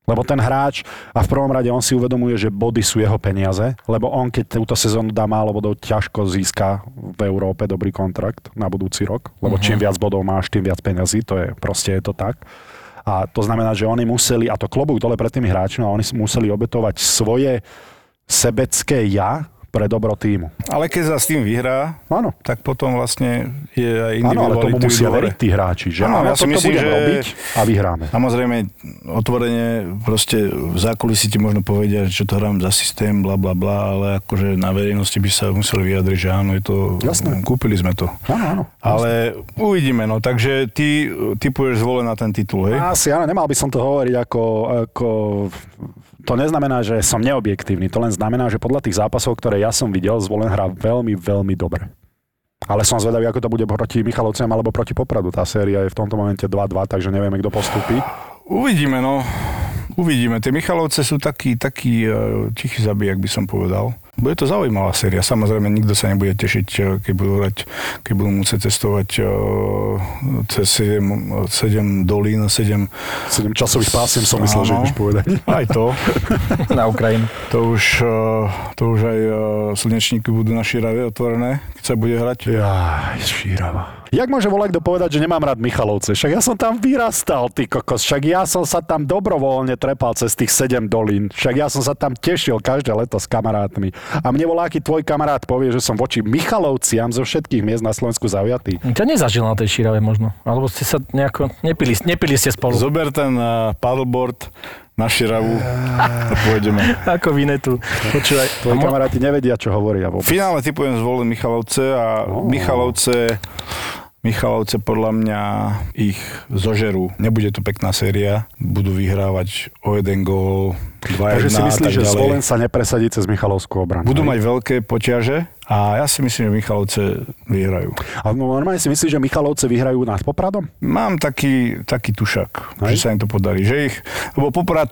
Lebo ten hráč, a v prvom rade on si uvedomuje, že body sú jeho peniaze, lebo on keď túto sezónu dá málo bodov, ťažko získa v Európe dobrý kontrakt na budúci rok, lebo uh-huh. čím viac bodov máš, tým viac peňazí, to je proste je to tak. A to znamená, že oni museli, a to klobúk dole pred tými hráčmi, a oni museli obetovať svoje sebecké ja, pre dobro týmu. Ale keď sa s tým vyhrá, Áno. tak potom vlastne je aj Áno, ale tomu musia veriť tí hráči, že Áno, áno, ja si myslím, budem že- robiť a vyhráme. Samozrejme, otvorene proste v zákulisí ti možno povedia, že to hrám za systém, bla bla bla, ale akože na verejnosti by sa museli vyjadriť, že áno, je to, Jasné. kúpili sme to. Áno, áno. Ale uvidíme, no, takže ty typuješ zvolen na ten titul, hej? Asi áno, nemal by som to hovoriť ako, ako... To neznamená, že som neobjektívny, to len znamená, že podľa tých zápasov, ktoré ja som videl, zvolen hrá veľmi, veľmi dobre. Ale som zvedavý, ako to bude proti Michalovciam alebo proti Popradu. Tá séria je v tomto momente 2-2, takže nevieme, kto postupí. Uvidíme, no. Uvidíme. Tie Michalovce sú taký, taký uh, tichý zabijak, by som povedal. Bude to zaujímavá séria. Samozrejme, nikto sa nebude tešiť, eh, keď budú, hrať, keď budú musieť cestovať uh, cez 7, 7 dolín, 7... 7 časových pásiem som myslel, že ideš povedať. (laughs) Aj to. na Ukrajinu. To už, uh, to už aj uh, slnečníky budú na Širave otvorené, keď sa bude hrať. Jaj, šírava. Jak môže volať kto povedať, že nemám rád Michalovce? Však ja som tam vyrastal, ty kokos. Však ja som sa tam dobrovoľne trepal cez tých 7 dolín. Však ja som sa tam tešil každé leto s kamarátmi. A mne volá, aký tvoj kamarát povie, že som voči Michalovciam zo všetkých miest na Slovensku zaujatý. Ťa nezažil na tej šírave možno. Alebo ste sa nejako... Nepili, nepili ste spolu. Zober ten uh, paddleboard na Širavu a (laughs) pôjdeme. Ako Vinetu. Počúvaj. Tvoji kamaráti nevedia, čo hovoria V vôbec. finále typujem zvolen Michalovce a Michalovce Michalovce podľa mňa ich zožerú. Nebude to pekná séria. Budú vyhrávať o jeden gól, 2 Takže si myslíš, že. Zvolen sa nepresadí cez Michalovskú obranu. Budú mať veľké poťaže a ja si myslím, že Michalovce vyhrajú. A no, normálne si myslíš, že Michalovce vyhrajú nás Popradom? Mám taký, taký tušak, Hej. že sa im to podarí. Že ich, lebo Poprad,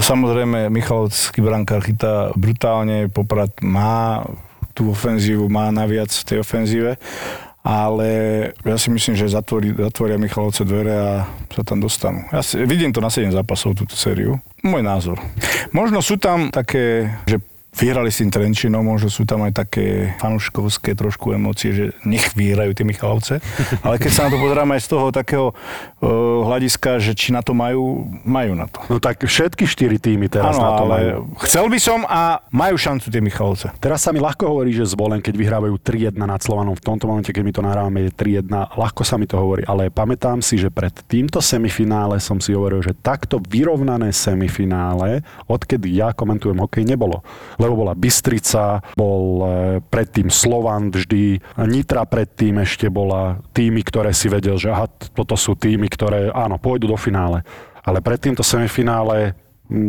samozrejme, Michalovský brankár chytá brutálne, Poprad má tú ofenzívu, má naviac v tej ofenzíve, ale ja si myslím, že zatvorí, zatvoria Michalovce dvere a sa tam dostanú. Ja si, vidím to na 7 zápasov, túto sériu. Môj názor. Možno sú tam také, že vyhrali s tým Trenčinom, možno sú tam aj také fanuškovské trošku emócie, že nech vyhrajú tie Michalovce. (laughs) Ale keď sa na to pozeráme aj z toho takého uh, hľadiska, že či na to majú, majú na to. No tak všetky štyri týmy teraz Áno, na to ale majú. chcel by som a majú šancu tie Michalovce. Teraz sa mi ľahko hovorí, že zvolen, keď vyhrávajú 3-1 nad Slovanom. V tomto momente, keď my to nahrávame, je 3-1. Ľahko sa mi to hovorí, ale pamätám si, že pred týmto semifinále som si hovoril, že takto vyrovnané semifinále, odkedy ja komentujem hokej, nebolo. Lebo bola Bystrica, bol e, predtým Slovan vždy, Nitra predtým ešte bola týmy, ktoré si vedel, že aha, toto sú týmy, ktoré áno, pôjdu do finále. Ale pred týmto semifinále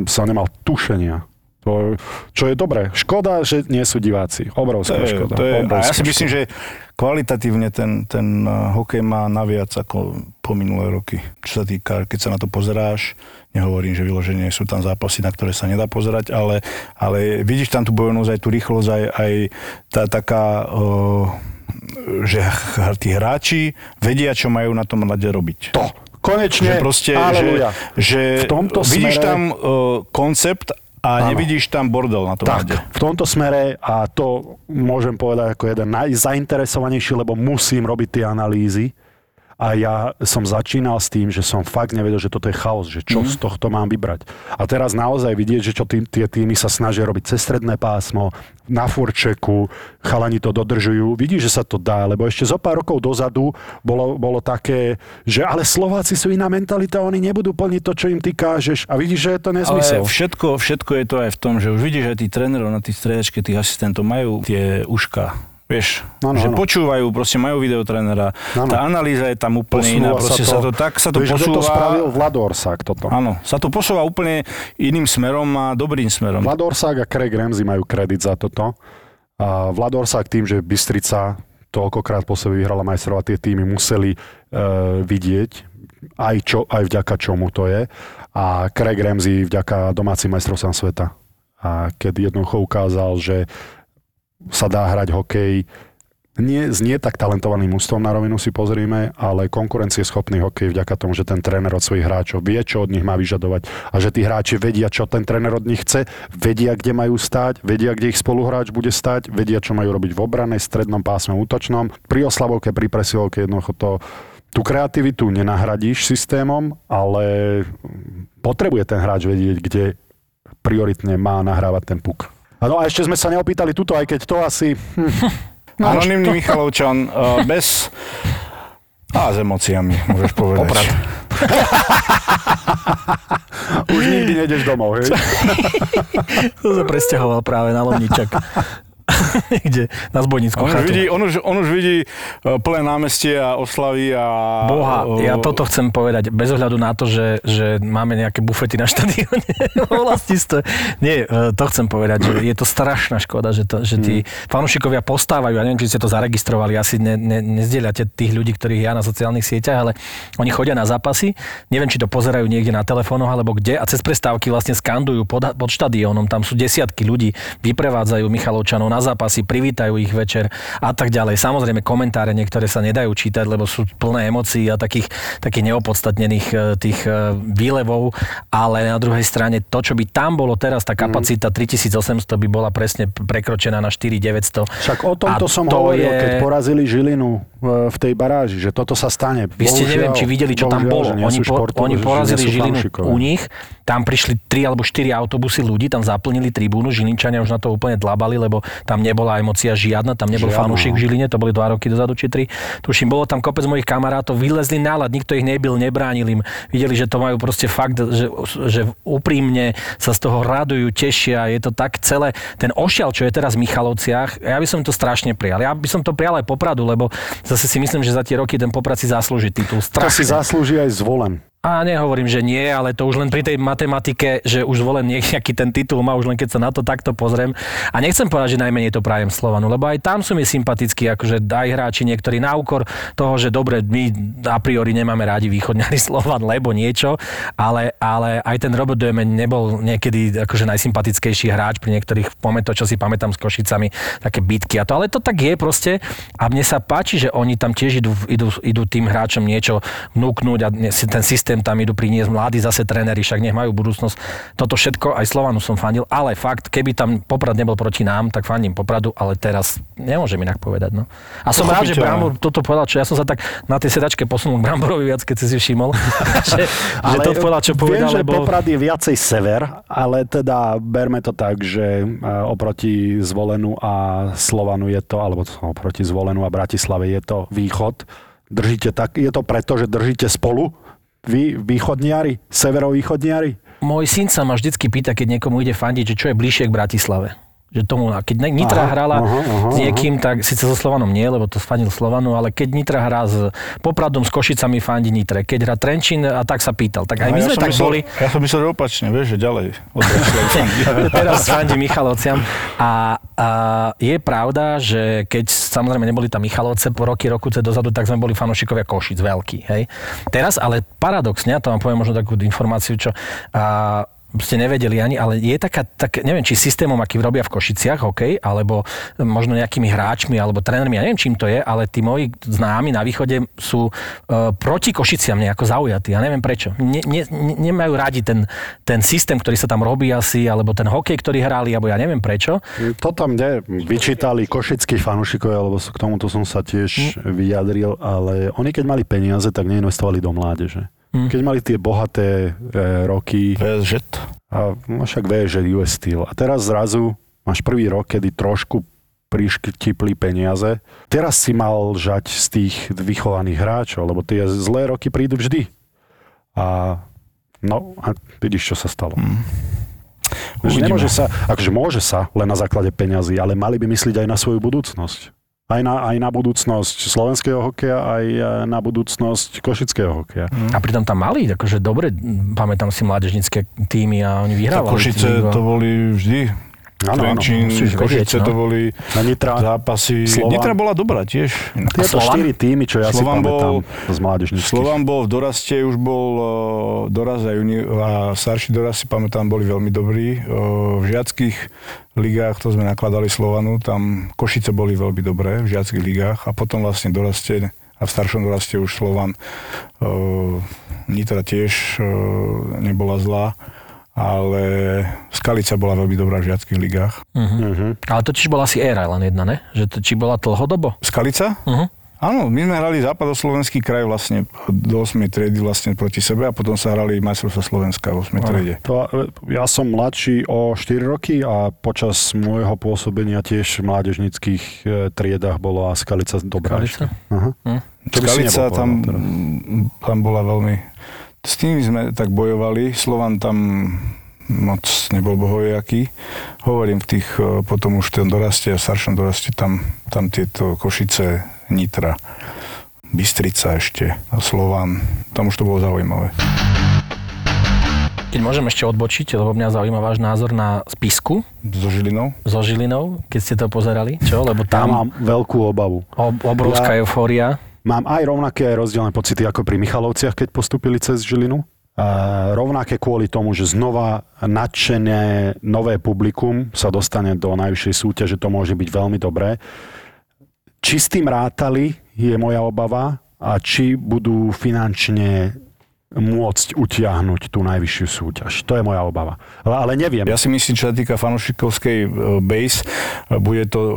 som nemal tušenia. To, čo je dobré. Škoda, že nie sú diváci. Obrovská To je, škoda. to je, a ja obrovská si myslím, škoda. že kvalitatívne ten, ten uh, hokej má naviac ako po minulé roky. Čo sa týka, keď sa na to pozeráš, nehovorím, že vyloženie sú tam zápasy, na ktoré sa nedá pozerať, ale, ale vidíš tam tú bojovnosť, aj tú rýchlosť, aj, aj tá taká, uh, že tí hráči vedia, čo majú na tom ľade robiť. To. Konečne. Že proste, že, Aleluja. že V tomto vidíš smere- tam uh, koncept a Áno. nevidíš tam bordel na tom Tak, ľade. v tomto smere, a to môžem povedať ako jeden najzainteresovanejší, lebo musím robiť tie analýzy, a ja som začínal s tým, že som fakt nevedel, že toto je chaos, že čo z tohto mám vybrať. A teraz naozaj vidieť, že čo tý, tie týmy sa snažia robiť cez stredné pásmo, na furčeku, chalani to dodržujú. Vidíš, že sa to dá, lebo ešte zo pár rokov dozadu bolo, bolo také, že ale Slováci sú iná mentalita, oni nebudú plniť to, čo im ty kážeš. A vidíš, že je to nezmysel. Ale všetko, všetko je to aj v tom, že už vidíš, že tí trénerov na tej striedačke, tých asistentov majú tie uška. Vieš, Áno, že áno. počúvajú, proste majú videotrénera. Áno. Tá analýza je tam úplne iná, proste sa to, tak sa to Vieš, kto to posúva. spravil? Vladorsák toto. Áno, sa to posúva úplne iným smerom a dobrým smerom. Vladorsák a Craig Ramsey majú kredit za toto. A Vladorsák tým, že Bystrica toľkokrát po sebe vyhrala majstrov a tie týmy museli e, vidieť, aj, čo, aj vďaka čomu to je. A Craig Ramsey vďaka domácim majstrovstvám sveta. A keď jednoducho ukázal, že sa dá hrať hokej nie, s nie tak talentovaným ústvom na rovinu si pozrime, ale konkurencieschopný hokej vďaka tomu, že ten tréner od svojich hráčov vie, čo od nich má vyžadovať a že tí hráči vedia, čo ten tréner od nich chce, vedia, kde majú stáť, vedia, kde ich spoluhráč bude stáť, vedia, čo majú robiť v obrane, strednom pásme, útočnom. Pri oslavovke, pri presilovke jednoducho to tú kreativitu nenahradíš systémom, ale potrebuje ten hráč vedieť, kde prioritne má nahrávať ten puk. No a ešte sme sa neopýtali tuto, aj keď to asi... Hm, Anonymný Michalovčan uh, bez... A s emóciami, môžeš povedať. Poprad. už nikdy nejdeš domov, hej? To sa presťahoval práve na Lomničak. (laughs) Niekde na zbojnickú On už, vidí, on, už, on už vidí plné námestie a oslavy a... Boha, uh, ja toto chcem povedať, bez ohľadu na to, že, že máme nejaké bufety na štadióne. (laughs) Vlastníctve. Nie, e, to chcem povedať, že je to strašná škoda, že, to, že tí fanúšikovia postávajú, ja neviem, či ste to zaregistrovali, asi ne, ne, nezdieľate tých ľudí, ktorých ja na sociálnych sieťach, ale oni chodia na zápasy, neviem, či to pozerajú niekde na telefónoch alebo kde a cez prestávky vlastne skandujú pod, pod štadiónom, tam sú desiatky ľudí, vyprevádzajú Michalovčanov na zápasy, privítajú ich večer a tak ďalej. Samozrejme komentáre niektoré sa nedajú čítať, lebo sú plné emócií a takých, takých neopodstatnených e, tých e, výlevov, ale na druhej strane to, čo by tam bolo teraz, tá kapacita 3800 by bola presne prekročená na 4900. Však o tomto A som to hovoril, je- keď porazili Žilinu e, v tej baráži, že toto sa stane. Vy ste Bohužiaľ- neviem, či videli, čo tam bolo. Oni, po, oni porazili Žilinu u nich, tam prišli 3 alebo 4 autobusy ľudí, tam zaplnili tribúnu, Žilinčania už na to úplne dlabali, lebo tam nebola emocia žiadna, tam nebol Žiadna, fanúšik v Žiline, to boli 2 roky dozadu či 3. Tuším, bolo tam kopec mojich kamarátov, vylezli nálad, nikto ich nebil, nebránil im. Videli, že to majú proste fakt, že, že úprimne sa z toho radujú, tešia, je to tak celé. Ten ošial, čo je teraz v Michalovciach, ja by som to strašne prijal. Ja by som to prijal aj Popradu, lebo zase si myslím, že za tie roky ten Poprad si zaslúži titul. To si Strašne. zaslúži aj zvolen. A nehovorím, že nie, ale to už len pri tej matematike, že už volen nejaký ten titul má, už len keď sa na to takto pozriem. A nechcem povedať, že najmenej to prajem Slovanu, lebo aj tam sú mi sympatickí, akože aj hráči niektorí na úkor toho, že dobre, my a priori nemáme rádi východňari (laughs) Slovan, lebo niečo, ale, ale aj ten Robert Dömen nebol niekedy akože najsympatickejší hráč pri niektorých momentoch, čo si pamätám s Košicami, také bitky a to, ale to tak je proste a mne sa páči, že oni tam tiež idú, idú, idú tým hráčom niečo vnúknúť a ten systém tam idú priniesť mladí zase tréneri, však nech majú budúcnosť. Toto všetko aj Slovanu som fandil, ale fakt, keby tam Poprad nebol proti nám, tak fandím Popradu, ale teraz nemôžem inak povedať. No. A som rád, že. Brambor toto povedal, čo ja som sa tak na tej sedačke posunul k Bramborovi viac, keď si si všimol, (laughs) že, že to povedal, čo povedal, viem, že lebo... Poprad je viacej sever, ale teda berme to tak, že e, oproti Zvolenu a Slovanu je to, alebo oproti Zvolenu a Bratislave je to východ. Držíte tak, je to preto, že držíte spolu? Vy, východniari, severovýchodniari? Môj syn sa ma vždycky pýta, keď niekomu ide fandiť, že čo je bližšie k Bratislave. Že tomu, a keď Nitra Aha, hrala aha, aha, s niekým, tak síce so Slovanom nie, lebo to fandil Slovanu, ale keď Nitra hrá s Popradom, s Košicami fandí Nitre. Keď hrá Trenčín, a tak sa pýtal. Tak aj No, my ja sme tak myslel, boli. Ja som myslel, opačne, vieš, že ďalej. (laughs) Teraz fandí Michalovciam. A, a je pravda, že keď samozrejme neboli tam Michalovce po roky, roku dozadu, tak sme boli fanúšikovia Košic, veľký. Hej. Teraz ale paradoxne, ja to vám poviem možno takú informáciu, čo a, ste nevedeli ani, ale je taká, tak, neviem, či systémom, aký robia v Košiciach, OK, alebo možno nejakými hráčmi, alebo trénermi, ja neviem, čím to je, ale tí moji známi na východe sú uh, proti Košiciam nejako zaujatí, ja neviem prečo. Ne, ne, ne, nemajú radi ten, ten systém, ktorý sa tam robí asi, alebo ten hokej, ktorý hrali, alebo ja neviem prečo. To tam ne, vyčítali košickí fanúšikovia, lebo k tomuto som sa tiež vyjadril, ale oni keď mali peniaze, tak neinvestovali do mládeže. Keď mali tie bohaté e, roky, PSG. a no však že US Steel. A teraz zrazu máš prvý rok, kedy trošku prištipli peniaze. Teraz si mal žať z tých vychovaných hráčov, lebo tie zlé roky prídu vždy. A no, a vidíš, čo sa stalo. Hmm. Uvidíme. Nemôže sa, akože môže sa len na základe peňazí, ale mali by myslieť aj na svoju budúcnosť. Aj na, aj na budúcnosť slovenského hokeja, aj e, na budúcnosť košického hokeja. A pritom tam mali, akože dobre, pamätám si mládežnícke týmy a oni Tak vyhrávali. Košice to boli vždy. Áno, Trenčín, vedieť, Košice no. to boli Na Nitra, zápasy. Slovan. Nitra bola dobrá tiež. tieto Slovan? štyri týmy, čo ja Slovan si pamätám bol- z mládežníckých. Slovan bol v doraste, už bol uh, doraz a, juni- a starší doraz si pamätám, boli veľmi dobrí. Uh, v žiackých ligách, to sme nakladali Slovanu, tam Košice boli veľmi dobré v žiackých ligách a potom vlastne doraste a v staršom doraste už Slovan. Uh, Nitra tiež uh, nebola zlá, ale Skalica bola veľmi dobrá v žiackých ligách. Mhm. Ale to tiež bola asi éra len jedna, ne? Že to, či bola dlhodobo? Skalica? Uh-huh. Áno, my sme hrali západoslovenský kraj vlastne do 8. triedy vlastne proti sebe a potom sa hrali majstrovstvo Slovenska v 8. triede. To, ja som mladší o 4 roky a počas môjho pôsobenia tiež v mládežnických e, triedách bola Skalica dobrá. Skalica? Aha. Hm. Skalica tam, tam bola veľmi... S tými sme tak bojovali, Slovan tam moc nebol bohojaký. Hovorím v tých, e, potom už v tom doraste, v staršom doraste, tam, tam tieto Košice, Nitra, Bystrica ešte, a Slovan, tam už to bolo zaujímavé. Keď môžem ešte odbočiť, lebo mňa zaujíma váš názor na spisku So Žilinou? so Žilinou, keď ste to pozerali, čo? Lebo Tam tam mám veľkú obavu. ob- obrovská Ja- eufória. Mám aj rovnaké rozdielne pocity ako pri Michalovciach, keď postupili cez Žilinu. A rovnaké kvôli tomu, že znova nadšené nové publikum sa dostane do najvyššej súťaže, to môže byť veľmi dobré. Či s tým rátali, je moja obava, a či budú finančne môcť utiahnuť tú najvyššiu súťaž. To je moja obava. Ale, neviem. Ja si myslím, čo sa týka fanúšikovskej e, base, e, bude to e,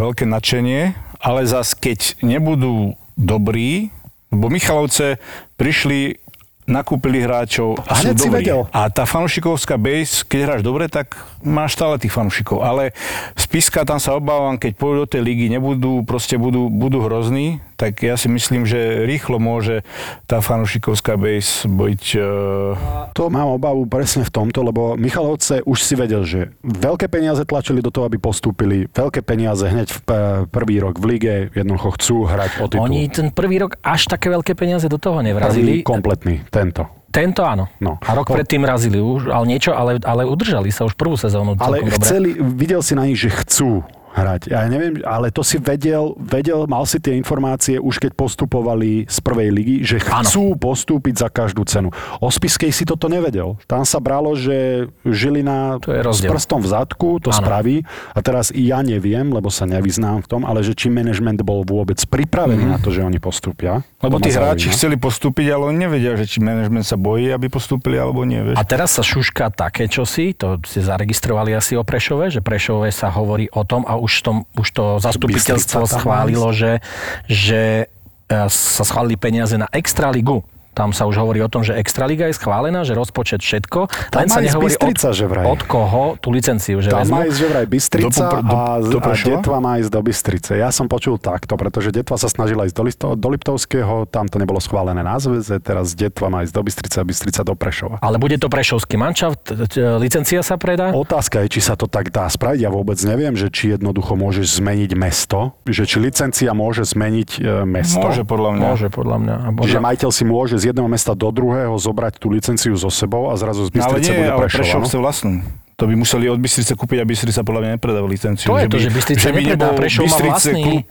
veľké nadšenie, ale zas keď nebudú dobrí, lebo Michalovce prišli nakúpili hráčov a, sú dobrí. vedel. A tá fanúšikovská base, keď hráš dobre, tak máš stále tých fanúšikov. Ale spiska tam sa obávam, keď pôjdu do tej ligy, nebudú, proste budú, budú hrozní, tak ja si myslím, že rýchlo môže tá fanúšikovská base byť... Uh, To mám obavu presne v tomto, lebo Michalovce už si vedel, že veľké peniaze tlačili do toho, aby postúpili. Veľké peniaze hneď v p- prvý rok v lige, jednoducho chcú hrať o titul. Oni ten prvý rok až také veľké peniaze do toho Prvý nevrazili. kompletný, tento. Tento áno. No. A rok Po- predtým razili už, ale niečo, ale, ale udržali sa už prvú sezónu Ale celkom dobre. chceli, videl si na nich, že chcú hrať. Ja neviem, ale to si vedel, vedel, mal si tie informácie už keď postupovali z prvej ligy, že chcú postúpiť za každú cenu. O Spiskej si toto nevedel. Tam sa bralo, že Žilina To je s prstom v zadku to Áno. spraví. A teraz i ja neviem, lebo sa nevyznám v tom, ale že či management bol vôbec pripravený na to, že oni postúpia. lebo tí hráči zaujíma. chceli postúpiť, ale oni nevedia, že či manažment sa bojí, aby postúpili alebo nie. Vieš. A teraz sa šuška také čosi, to ste zaregistrovali asi o Prešove, že Prešove sa hovorí o tom a už, tom, už to zastupiteľstvo schválilo, že, že e, sa schválili peniaze na Extraligu. Tam sa už hovorí o tom, že Extraliga je schválená, že rozpočet všetko, Tam len sa nehovorí Bystrica, že vraj. od, od koho tú licenciu, že Tam vezmu. má ísť že vraj Bystrica Do do- a, do a? Detva má ísť do Bystrice. Ja som počul takto, pretože Detva sa snažila ísť do, Listo, do Liptovského, tam to nebolo schválené na zväze, teraz Detva má ísť do Bystrice a Bystrica do Prešova. Ale bude to prešovský manšaft, licencia sa predá? Otázka je, či sa to tak dá spraviť. Ja vôbec neviem, že či jednoducho môžeš zmeniť mesto, že či licencia môže zmeniť e, mesto. Môže podľa mňa. Môže, podľa mňa. Že majiteľ si môže z jedného mesta do druhého zobrať tú licenciu so sebou a zrazu z No, ale Bystrice nie, bude ale. Prešov no? vlastnú. To by museli od Bystrice kúpiť a Bystrica podľa mňa nepredáva licenciu. To je to, že Bystrica by nepredá, Prešov má Bystrice vlastný... klub.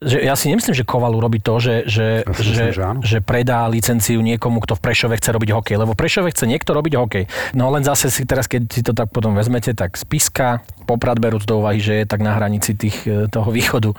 Že ja si nemyslím, že Koval urobí to, že, že, Ja že, myslím, že áno. že predá licenciu niekomu, kto v Prešove chce robiť hokej. Lebo v Prešove chce niekto robiť hokej. No len zase si teraz, keď si to tak potom vezmete, tak Spiska, Poprad berúc do úvahy, že je tak na hranici tých, e, toho východu.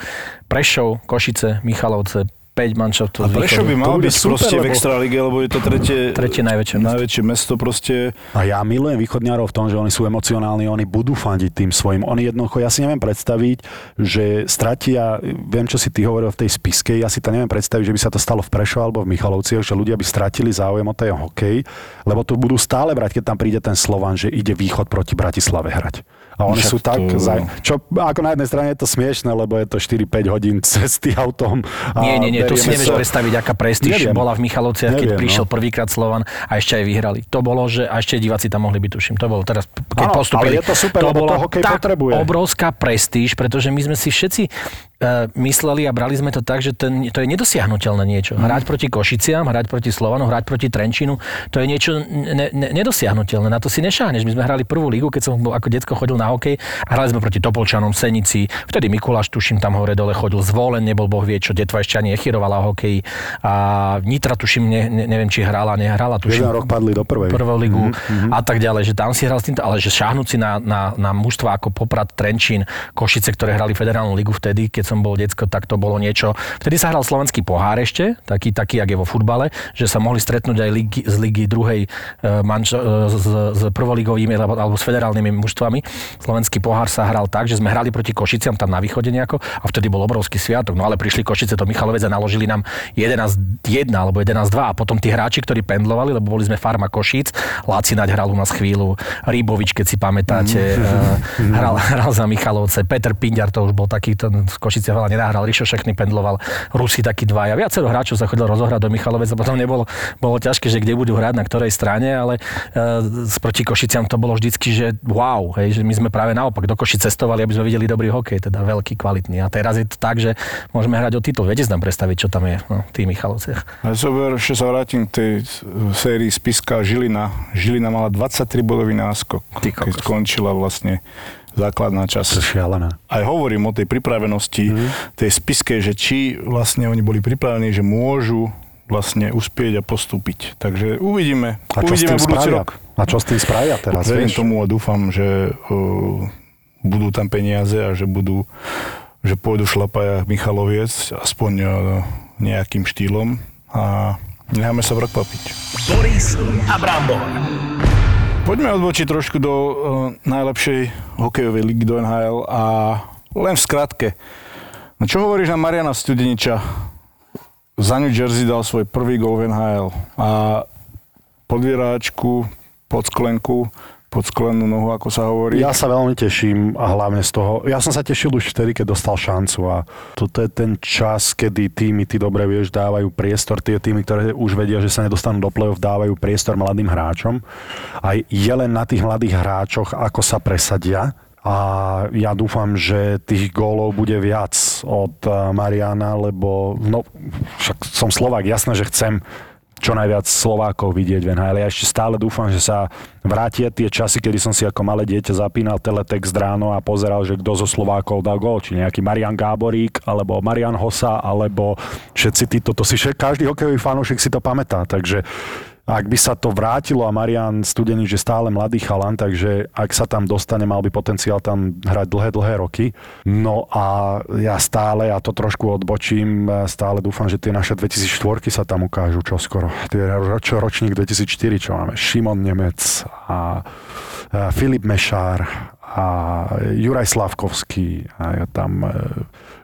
Prešov, Košice, Michalovce, 5 manšaftov z Prešov by mal byť super, proste v lebo- Extralíge, lebo je to tretie, Tretie najväčšie mesto. najväčšie mesto proste. A ja milujem východňarov v tom, že oni sú emocionálni, oni budú fandiť tým svojim. Oni jednoducho, ja si neviem predstaviť, že stratia, viem, čo si ty hovoril v tej spiske, ja si to neviem predstaviť, že by sa to stalo v Prešove alebo v Michalovciach, že ľudia by stratili záujem o tej hokej, lebo to budú stále brať, keď tam príde ten Slovan, že ide východ proti Bratislave hrať. A oni Však sú tak... to- Zaj... Čo, ako na jednej strane je to smiešne, lebo je to 4-5 hodín cesty autom. a Nie, nie, nie, to si nevieš sa- predstaviť, aká prestíž Neviem. bola v Michalovciach, keď Neviem, prišiel no. prvýkrát Slovan a ešte aj vyhrali. To bolo, že a ešte diváci tam mohli byť, tuším. To bolo teraz, keď Áno, postupili. ale je to super, to bola tak potrebuje. obrovská prestíž, pretože my sme si všetci uh, mysleli a brali sme to tak, že ten, to je nedosiahnutelné niečo. Mhm. Hrať proti Košiciam, hrať proti Slovanu, hrať proti Trenčinu, to je niečo ne, ne, nedosiahnutelné. Na to si nešáhneš. My sme hrali prvú ligu, keď som bol ako detsko chodil na hokej a hrali sme proti Topolčanom, Senici. Vtedy Mikuláš, tuším, tam hore dole chodil, zvolen, nebol boh vie čo, detva ešte ani masírovala hokej a Nitra tuším, ne, ne, neviem, či hrala, nehrala, tuším. Jeden rok padli do prvej. prvú ligu mm-hmm. a tak ďalej, že tam si hral s týmto, ale že šáhnuť si na, na, na mužstva ako Poprad, Trenčín, Košice, ktoré hrali federálnu ligu vtedy, keď som bol decko, tak to bolo niečo. Vtedy sa hral slovenský pohár ešte, taký, taký, jak je vo futbale, že sa mohli stretnúť aj ligy, z ligy druhej manč, s, s prvoligovými alebo, alebo s federálnymi mužstvami. Slovenský pohár sa hral tak, že sme hrali proti Košiciam tam na východe nejako a vtedy bol obrovský sviatok. No ale prišli Košice do Michalovec a naložili nám 11-1 alebo 11-2 a potom tí hráči, ktorí pendlovali, lebo boli sme farma Košíc, Láci Naď hral u nás chvíľu, Rybovič, keď si pamätáte, mm. hral, hral za Michalovce, Peter Pinďar, to už bol taký, ten z Košice veľa nenahral, Rišo Šechny pendloval, Rusi takí dvaja, viacero hráčov sa chodilo rozohrať do Michalovec a potom nebolo bolo ťažké, že kde budú hrať, na ktorej strane, ale e, proti Košiciam to bolo vždycky, že wow, hej, že my sme práve naopak do Košic cestovali, aby sme videli dobrý hokej, teda veľký, kvalitný. A teraz je to tak, že môžeme hrať o titul. Viete si nám predstaviť, čo tam je no, v tých Michalovciach. A zober, ešte sa vrátim k tej sérii Spiska Žilina. Žilina mala 23 bodový náskok, keď skončila vlastne základná časť. šialené. Aj hovorím o tej pripravenosti, Mhm. tej spiske, že či vlastne oni boli pripravení, že môžu vlastne uspieť a postúpiť. Takže uvidíme. A čo s uvidíme tým budúci spravia? rok. A čo s tým spravia teraz, Verím vieš? tomu a dúfam, že uh, budú tam peniaze a že budú že pôjdu šlapať Michaloviec aspoň uh, nejakým štýlom a necháme sa prekvapiť. Boris a Brambor. Poďme odbočiť trošku do uh, najlepšej hokejovej ligy do NHL a len v skratke. No čo hovoríš na Mariana Studeniča? Za New Jersey dal svoj prvý gol v NHL a podvieračku, pod sklenku, pod sklenú nohu, ako sa hovorí. Ja sa veľmi teším a hlavne z toho, ja som sa tešil už vtedy, keď dostal šancu a toto je ten čas, kedy týmy, ty dobre vieš, dávajú priestor, tie týmy, ktoré už vedia, že sa nedostanú do play-off, dávajú priestor mladým hráčom. A je len na tých mladých hráčoch, ako sa presadia a ja dúfam, že tých gólov bude viac od eh, Mariana, lebo no, však som Slovák, jasné, že chcem čo najviac Slovákov vidieť v NHL. Ja ešte stále dúfam, že sa vrátia tie časy, kedy som si ako malé dieťa zapínal teletext ráno a pozeral, že kto zo Slovákov dal gól. Či nejaký Marian Gáborík, alebo Marian Hosa, alebo všetci títo. To si však, každý hokejový fanúšik si to pamätá. Takže ak by sa to vrátilo a Marian Studenič je stále mladý chalan, takže ak sa tam dostane, mal by potenciál tam hrať dlhé, dlhé roky. No a ja stále, ja to trošku odbočím, stále dúfam, že tie naše 2004 sa tam ukážu čoskoro. Tie roč, ročník 2004, čo máme, Šimon Nemec a Filip Mešár a Juraj Slavkovský a tam e,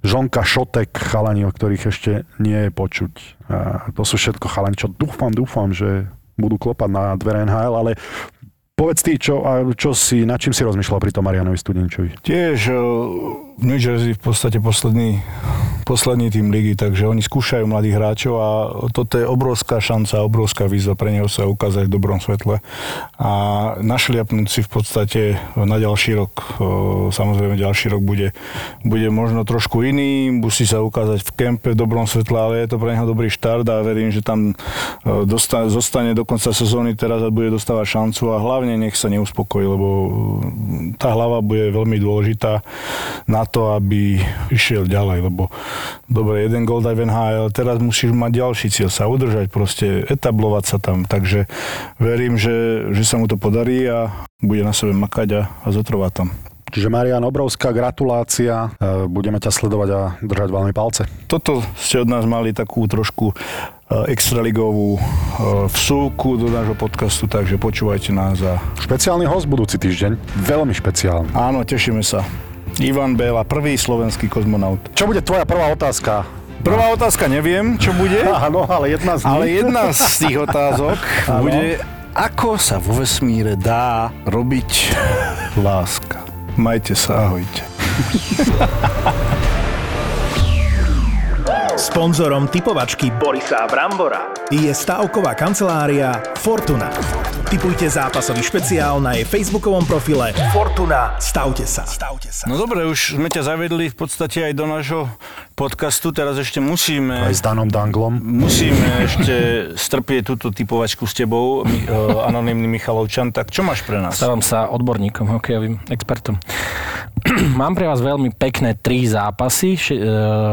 Žonka Šotek, chalani, o ktorých ešte nie je počuť. A to sú všetko chalani, čo dúfam, dúfam, že budú klopať na dvere NHL, ale povedz ty, čo, čo si, nad čím si rozmýšľal pri tom Marianovi Studenčovi? Tiež uh, New Jersey v podstate posledný, posledný tým ligy, takže oni skúšajú mladých hráčov a toto je obrovská šanca, obrovská výzva pre neho sa ukázať v dobrom svetle a našliapnúť si v podstate na ďalší rok. Uh, Samozrejme, ďalší rok bude, bude možno trošku iný, musí sa ukázať v kempe v dobrom svetle, ale je to pre neho dobrý štart a verím, že tam uh, dostane, zostane do konca sezóny teraz a bude dostávať šancu a hlavne nech sa neuspokojí, lebo uh, tá hlava bude veľmi dôležitá na to, aby išiel ďalej, lebo dobre, jeden gol daj v NHL, teraz musíš mať ďalší cieľ, sa udržať, proste etablovať sa tam, takže verím, že, že sa mu to podarí a bude na sebe makať a, a zotrvať tam. Čiže Marian, obrovská gratulácia, e, budeme ťa sledovať a držať veľmi palce. Toto ste od nás mali takú trošku e, extraligovú e, vsúku do nášho podcastu, takže počúvajte nás a Špeciálny host budúci týždeň, veľmi špeciálny. áno, tešíme sa. Ivan Béla, prvý slovenský kozmonaut. Čo bude tvoja prvá otázka? Prvá otázka neviem, čo bude, (laughs) Áno, ale jedna z nich. ale jedna z tých otázok (laughs) bude, ako sa vo vesmíre dá robiť (laughs) láska. Majte sa, ahojte. Sponzorom typovačky Borisa Brambora je stavková kancelária Fortuna. Typujte zápasový špeciál na jej facebookovom profile Fortuna. Stavte sa. Stavte sa. No dobre, už sme ťa zavedli v podstate aj do nášho podcastu, teraz ešte musíme... Aj s Danom Danglom. Musíme ešte strpieť túto typovačku s tebou, mi, uh, anonimný Michalovčan. Tak čo máš pre nás? Stávam sa odborníkom, hokejovým expertom. (clears throat) mám pre vás veľmi pekné tri zápasy. Š- e,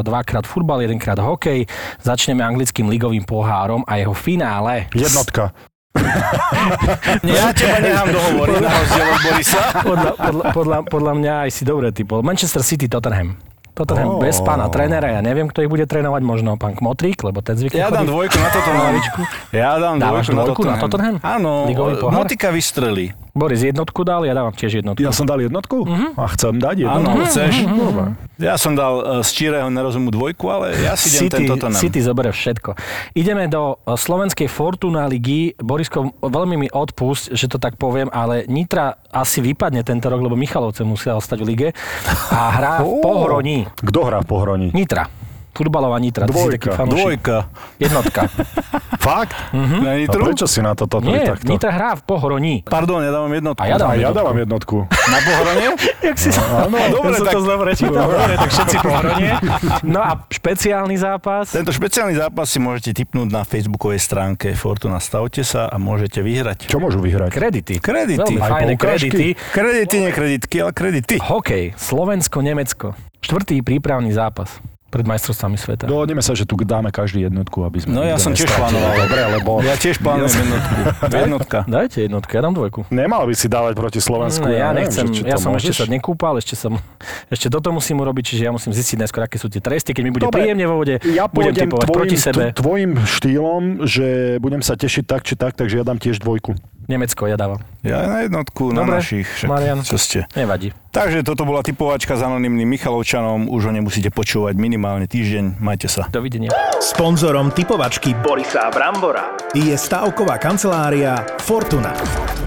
dvakrát futbal, jedenkrát hokej. Začneme anglickým ligovým pohárom a jeho finále. Jednotka. (laughs) Ja teba nechám dohovoriť na rozdiel od Borisa. Podľa, podľa, podľa, podľa mňa aj si dobre typol. Manchester City, Tottenham. Tottenham Oh. bez pána trénera, ja neviem, kto ich bude trénovať, možno pán Kmotrík, lebo ten zvykne Ja dám dvojku na toto lavičku. Ja dám Dávaš dvojku, dvojku na Tottenham? Áno? Motika vystrelí. Boris jednotku dal, ja dávam tiež jednotku. Ja som dal jednotku Mhm. a chcem dať jednotku. Áno, chceš? Dobre. Ja som dal e, z číreho nerozumu dvojku, ale ja si idem City, tento Tottenham. City zoberie všetko. Ideme do e, slovenskej Fortuna ligy. Borisko, veľmi mi odpust, že to tak poviem, ale Nitra asi vypadne tento rok, lebo Michalovce musia ostať v lige a hrá v Ó. Kto hrá v Pohroní? Nitra. Futbalová Nitra. Dvojka. Dvojka. Jednotka. (laughs) Fakt? Na A Nitru? prečo si na to toto Nie, takto? Nitra hrá v Pohroní. Pardon, ja dávam jednotku. A ja dávam A ja jednotku. dávam jednotku. Na pohrane? (laughs) Jak si Áno, dobre, ja som tak- to zle prečítal. Dobre, tak všetci pohronie. No a špeciálny zápas. Tento špeciálny zápas si môžete tipnúť na facebookovej stránke Fortuna Stavte sa a môžete vyhrať. Čo môžu vyhrať? Kredity. Kredity. Veľmi Aj fajné kredity. Kredity, nie kreditky, ale kredity. Hokej. Slovensko-Nemecko. Štvrtý prípravný zápas pred majstrovstvami sveta. Dohodneme sa, že tu dáme každý jednotku, aby sme... No ja som tiež plánoval. Dobre, lebo Ja tiež plánujem jednotku. (laughs) Jednotka. Dajte jednotku, ja dám dvojku. nemal by si dávať proti Slovensku. No, ja neviem, nechcem, či ja som ešte môžeš. sa nekúpal, ešte som, ešte toto musím urobiť, čiže ja musím zistiť najskôr, aké sú tie tresty, keď mi bude Dobre, príjemne vo vode, Ja budem typovať tvojim, proti sebe. tvojim štýlom, že budem sa tešiť tak či tak, takže ja dám tiež dvojku. Nemecko, ja dávam. Ja na jednotku, na Dobre, našich. Však, Marian. Čo ste. Nevadí. Takže toto bola typovačka s anonimným Michalovčanom. Už ho nemusíte počúvať minimálne týždeň. Majte sa. Dovidenia. Sponzorom typovačky Borisa Brambora je stavková kancelária Fortuna.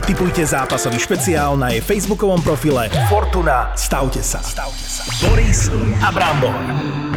Typujte zápasový špeciál na jej facebookovom profile Fortuna. Stavte sa. Boris a Brambor.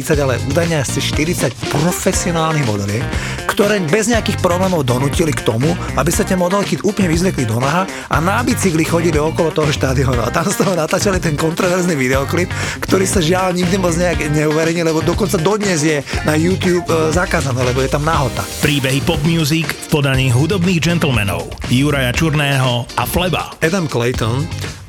30, ale údajne asi 40 profesionálnych modeliek, ktoré bez nejakých problémov donútili k tomu, aby sa tie modelky úplne vyzliekli do naha a na bicykli chodili okolo toho štadiónu. A tam z toho natáčali ten kontroverzný videoklip, ktorý sa žiaľ nikdy moc nejak neuverejnil, lebo dokonca dodnes je na YouTube e, zakázané, lebo je tam nahota. Príbehy pop music v podaní hudobných gentlemanov Juraja Čurného a Fleba. Adam Clayton,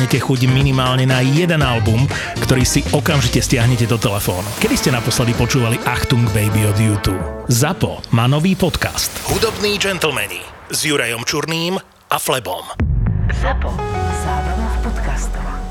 chuť minimálne na jeden album, ktorý si okamžite stiahnete do telefónu. Kedy ste naposledy počúvali Achtung Baby od YouTube? ZAPO má nový podcast. Hudobní gentlemani s Jurajom Čurným a Flebom. Zapo. Zábrná v podcastovách.